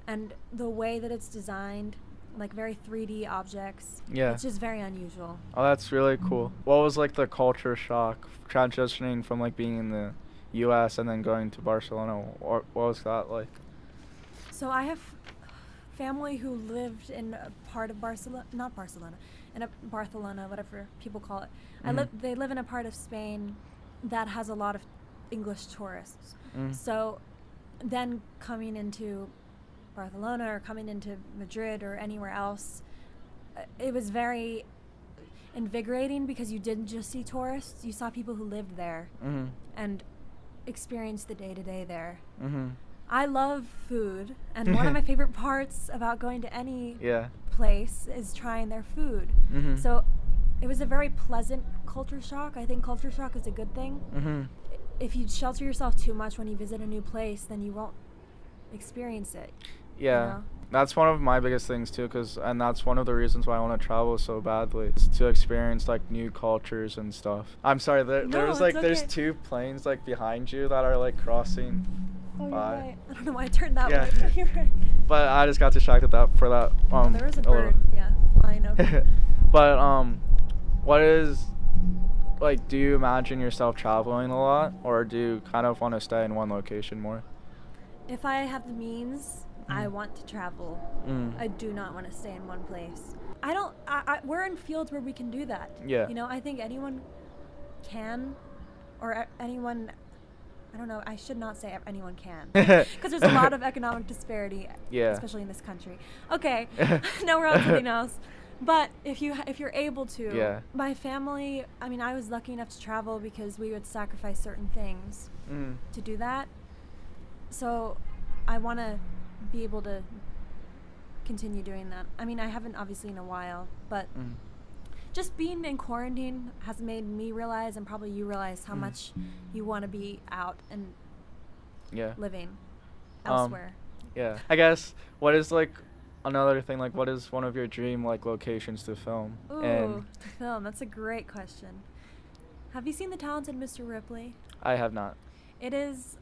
And the way that it's designed, like very 3D objects, Yeah. it's just very unusual. Oh, that's really cool. What was like the culture shock transitioning from like being in the U.S. and then going to Barcelona? Or what was that like? So I have family who lived in a part of Barcelona, not Barcelona, in a Barcelona, whatever people call it. I Mhm. live. They live in a part of Spain that has a lot of English tourists. Mm. So then coming into Barcelona or coming into Madrid or anywhere else, uh, it was very invigorating because you didn't just see tourists; you saw people who lived there hmm and experienced the day to day there. hmm I love food, and one of my favorite parts about going to any Yeah. place is trying their food. hmm So it was a very pleasant culture shock. I think culture shock is a good thing. Mm-hmm. If you shelter yourself too much when you visit a new place, then you won't experience it. Yeah. know? That's one of my biggest things too, cause and that's one of the reasons why I want to travel so badly, is to experience like new cultures and stuff. I'm sorry, there, No, there's like there's two planes like behind you that are like crossing, Oh, you're right. I don't know why I turned that Yeah. way, but but I just got distracted that for that. Um, there was a bird, yeah, flying over. but um, what is like? Do you imagine yourself traveling a lot, or do you kind of want to stay in one location more? if I have the means, I Mm. want to travel. Mm. I do not want to stay in one place. I don't. I, I, we're in fields where we can do that. Yeah. You know, I think anyone can, or anyone. I don't know. I should not say anyone can, because there's a lot of economic disparity, Yeah. especially in this country. Okay, now we're on something else. But if you if you're able to, Yeah. my family. I mean, I was lucky enough to travel because we would sacrifice certain things Mm. to do that. So I want to be able to continue doing that. I mean, I haven't obviously in a while, but Mm. just being in quarantine has made me realize, and probably you realize, how Mm. much you want to be out and Yeah. living Um, elsewhere. Yeah. I guess what is like another thing like what is one of your dream like locations to film? Ooh, and to film. That's a great question. Have you seen The Talented Mr. Ripley? I have not. It is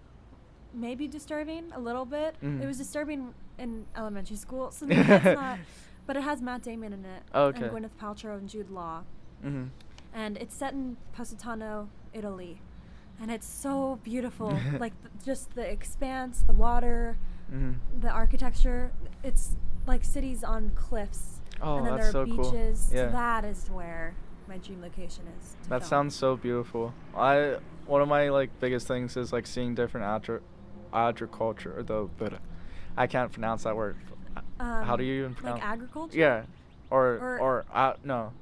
maybe disturbing a little bit. Mhm. It was disturbing in elementary school, so maybe that's not. But it has Matt Damon in it, Okay. and Gwyneth Paltrow and Jude Law, Mhm. and it's set in Positano, Italy, and it's so beautiful. like th- just the expanse, the water, Mhm. the architecture. It's like cities on cliffs, Oh, and then there are so cool. beaches. Yeah. That is where my dream location is. That film. sounds so beautiful. I one of my like biggest things is like seeing different agri- agriculture. Though, but I can't pronounce that word. How do Um, you even pronounce? Like agriculture. Yeah, or Or- or, uh, no,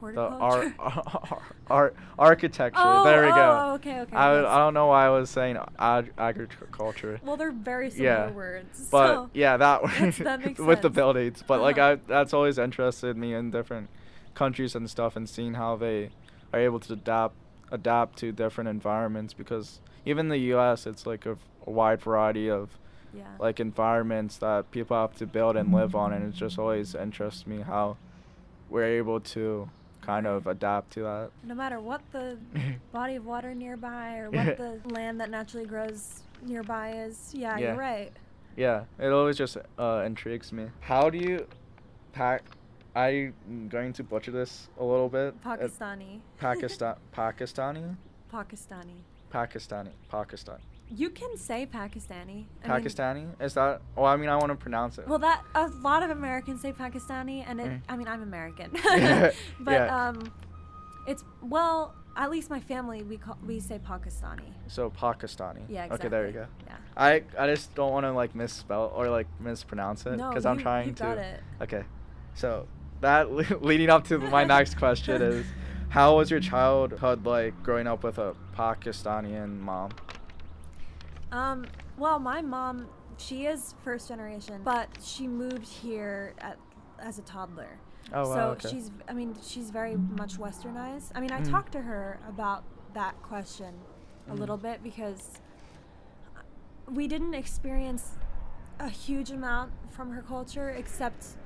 the Horticulture. art art architecture. Oh, there we oh, go. okay, okay, I, yes. I don't know why I was saying ag- agriculture. Well, they're very similar yeah, words. but so yeah, that that makes with the buildings. But like Uh-huh. I, that's always interested me in different countries and stuff, and seeing how they are able to adapt adapt to different environments. Because even the U.S., it's like a, a wide variety of yeah. like environments that people have to build and live on, and it just always interests me how we're able to kind of adapt to that. no matter what the body of water nearby or what the land that naturally grows nearby is, yeah, Yeah. you're right. Yeah, it always just uh, intrigues me. How do you pack? I'm going to butcher this a little bit. Pakistani. Pakistan, Pakistani, Pakistani. Pakistani, Pakistan, You can say Pakistani. I mean- Pakistani. Is that? Well, I mean, I want to pronounce it. well, that a lot of Americans say Pakistani, and it. Mm. I mean, I'm American, Yeah. but um, it's well, at least my family we call we say Pakistani. so Pakistani. Yeah, Exactly. Okay, there you go. Yeah. I I just don't want to like misspell or like mispronounce it No, because I'm you- trying you to. got it. Okay, so that le- leading up to my next question is, how was your childhood like growing up with a Pakistani mom? Um, well, my mom, she is first generation, but she moved here at, as a toddler. Oh, wow, So okay. she's, I mean, she's very much westernized. I mean, I Mm. talked to her about that question a Mm. little bit because we didn't experience a huge amount from her culture except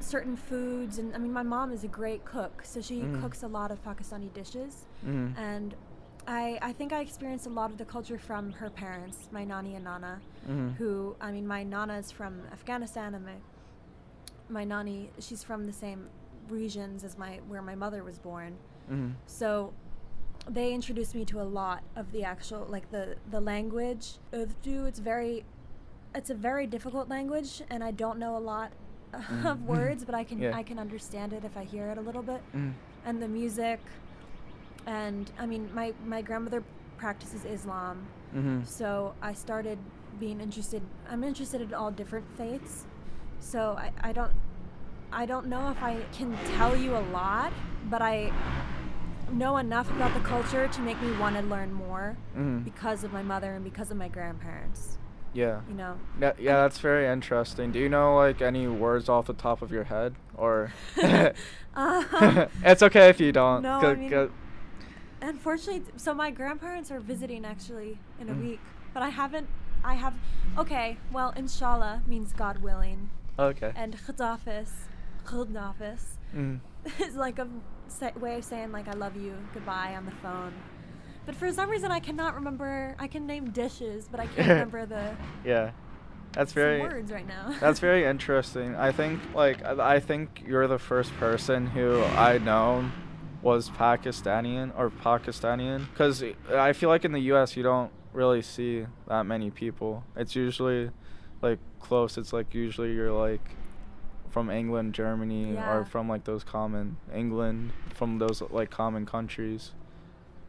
certain foods and I mean my mom is a great cook so she Mm. cooks a lot of Pakistani dishes Mhm. and I, I think I experienced a lot of the culture from her parents, my nani and nana, Mhm. who I mean my nana is from Afghanistan and my my nani she's from the same regions as my where my mother was born. Mhm. So they introduced me to a lot of the actual like the the language Urdu. It's very it's a very difficult language and I don't know a lot Mhm. of words, but I can Yeah. I can understand it if I hear it a little bit Mhm. and the music and i mean my my grandmother practices islam Mhm. so i started being interested i'm interested in all different faiths so i, I don't i don't know if i can tell you a lot but i know enough about the culture to make me want to learn more Mhm. because of my mother and because of my grandparents Yeah. You know. Yeah, yeah, that's very interesting. Do you know like any words off the top of your head, or Uh, it's okay if you don't. No, I mean- Unfortunately, so my grandparents are visiting actually in a Mm. week, but I haven't. I have. Okay, well, inshallah means God willing, okay. and khudafis, khudafis Mm. is like a way of saying like I love you, goodbye on the phone. But for some reason, I cannot remember. I can name dishes, but I can't remember the Yeah, that's very. words right now. That's very interesting. I think like I think you're the first person who I know was Pakistani or Pakistani because I feel like in the U.S. you don't really see that many people. It's usually like close. It's like usually you're like from England, Germany, Yeah. or from like those common England, from those like common countries.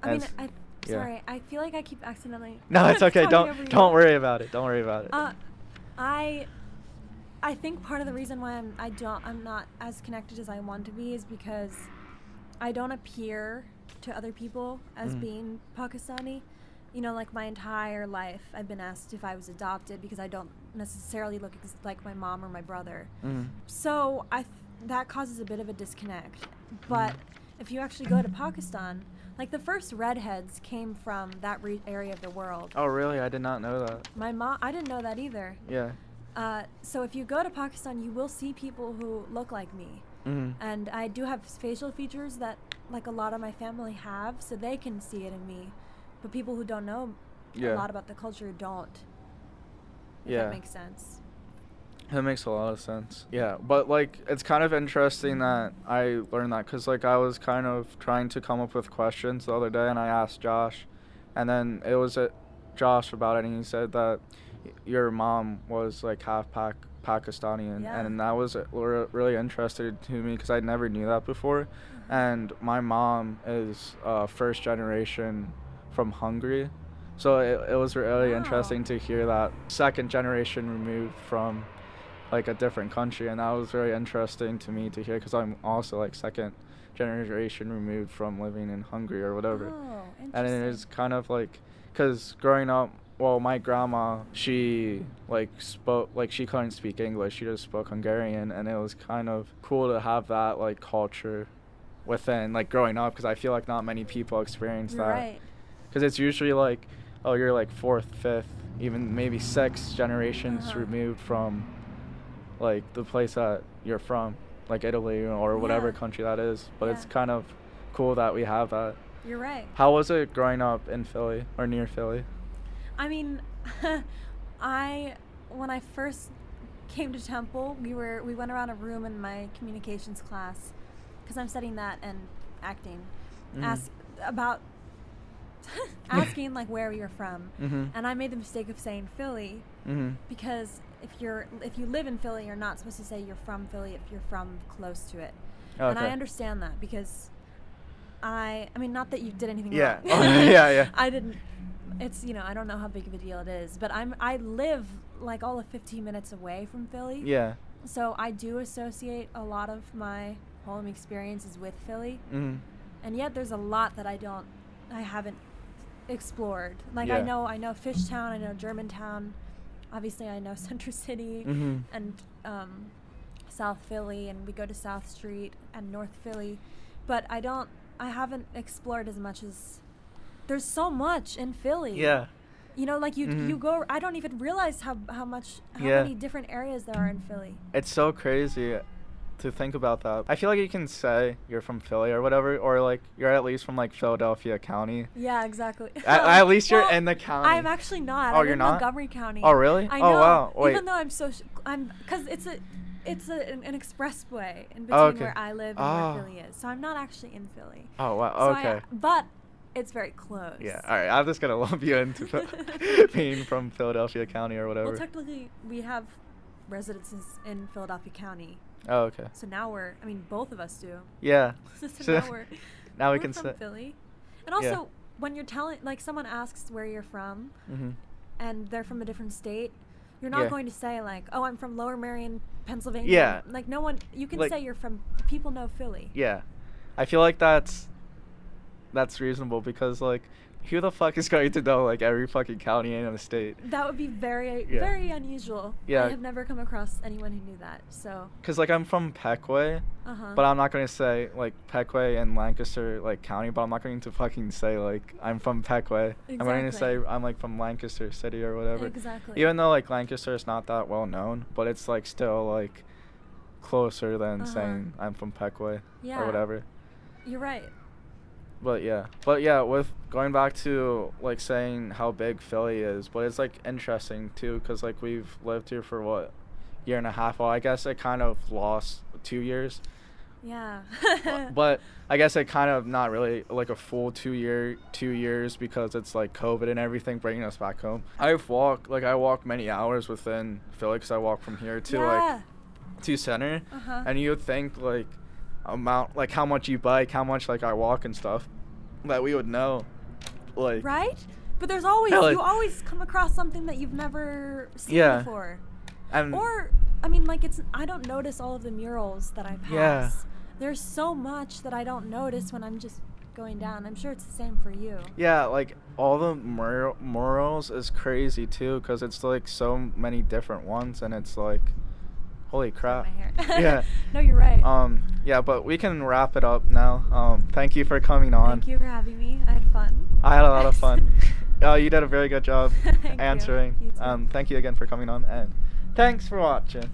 I mean, I. yeah. Sorry, I feel like I keep accidentally. No, it's okay. Don't you. don't worry about it. Don't worry about it. Uh, I I think part of the reason why I'm I don't I'm not as connected as I want to be is because I don't appear to other people as Mm. being Pakistani. You know, like my entire life, I've been asked if I was adopted because I don't necessarily look ex- like my mom or my brother. Mm. So I th- that causes a bit of a disconnect. But if you actually go to Pakistan, like the first redheads came from that re- area of the world. Oh really? I did not know that. My mom, I didn't know that either. Yeah. Uh, so if you go to Pakistan, you will see people who look like me, Mm. and I do have facial features that like a lot of my family have, so they can see it in me. But people who don't know Yeah. a lot about the culture don't. If Yeah. that makes sense. That makes a lot of sense. Yeah, but like it's kind of interesting that I learned that because like I was kind of trying to come up with questions the other day and I asked Josh, and then it was at Josh about it and he said that your mom was like half Pak Pakistani and, Yeah. and that was really interesting to me because I never knew that before, and my mom is uh, first generation from Hungary. So it, it was really Wow. interesting to hear that second generation removed from like a different country and that was very interesting to me to hear because i'm also like second generation removed from living in hungary or whatever Oh, and it is kind of like because growing up well my grandma she like spoke like she couldn't speak english she just spoke hungarian and it was kind of cool to have that like culture within like growing up because i feel like not many people experience that right. because it's usually like oh you're like fourth fifth even maybe six generations Uh-huh. removed from like the place that you're from like italy or whatever Yeah. country that is but it's kind of cool that we have that You're right. how was it growing up in philly or near philly I mean, I when I first came to Temple, we were we went around a room in my communications class because I'm studying that and acting. Mhm. Ask about asking like where you're from, Mhm. and I made the mistake of saying Philly mm-hmm because if you're if you live in Philly, you're not supposed to say you're from Philly if you're from close to it. And I understand that because I I mean not that you did anything Yeah. wrong. Oh, yeah, yeah. I didn't it's you know, I don't know how big of a deal it is, but I'm I live like all of 15 minutes away from Philly. yeah So I do associate a lot of my home experiences with Philly. mm-hmm. And yet there's a lot that I don't I haven't explored. Like I know I know Fishtown, I know Germantown. Obviously I know Center City Mhm. and um, South Philly and we go to South Street and North Philly. But I don't I haven't explored as much as there's so much in Philly. yeah You know, like you Mhm. you go I don't even realize how how much how Yeah. many different areas there are in Philly. It's so crazy to think about that. I feel like you can say you're from Philly or whatever, or like you're at least from like Philadelphia County. Yeah, exactly. At, at least you're in the county. I'm actually not. Oh, I live you're in not? Montgomery County. Oh, really? I Oh, know. wow. Wait. Even though I'm so, sh- I'm because it's a, it's a, an, an expressway in between Oh, okay. where I live and Oh. where Philly is. So I'm not actually in Philly. Oh wow. So I- Okay. but it's very close. yeah. All right. I'm just gonna lump you into being from Philadelphia County or whatever. Well, technically, we have residences in Philadelphia County. oh okay. So now we're, I mean, both of us do. Yeah. so So now we're, now we we're can from say. Philly. And also, when you're telling, like, someone asks where you're from, hmm and they're from a different state, you're not Yeah. going to say like, "Oh, I'm from Lower Merion, Pennsylvania." Yeah. Like no one, you can Like- say you're from. People know Philly. Yeah. I feel like that's that's reasonable because like who the fuck is going to know like every fucking county in the state? That would be very, Yeah. very unusual. Yeah. I have never come across anyone who knew that. So, Cause like I'm from Pequea, uh huh. but I'm not going to say like Pequea and Lancaster like county, but I'm not going to fucking say like I'm from Pequea. I'm going to say I'm like from Lancaster City or whatever. Exactly. Even though like Lancaster is not that well known, but it's like still like closer than Uh-huh. saying I'm from Pequea Yeah. or whatever. You're right. But yeah, but yeah, with going back to like saying how big Philly is, but it's like interesting too, cause like we've lived here for what year and a half. Well, I guess it kind of lost two years, Yeah. but I guess it kind of not really like a full two year two years because it's like COVID and everything bringing us back home. I've walked like I walk many hours within Philly, cause I walk from here to yeah. like to center, uh-huh. and you would think like amount like how much you bike, how much like I walk and stuff, that we would know. Like right? But there's always Yeah, like- you always come across something that you've never seen Yeah. before. and Or I mean like it's I don't notice all of the murals that I pass. Yeah. There's so much that I don't notice when I'm just going down. I'm sure it's the same for you. yeah, like all the mur- murals is crazy too, cause it's like so many different ones, and it's like, holy crap. Yeah. no, you're right. Um. Yeah, but we can wrap it up now. Um. Thank you for coming on. Thank you for having me. I had fun. I had a lot of fun. uh, you did a very good job Thank you. answering. You too. Um. Thank you again for coming on, and thanks for watching.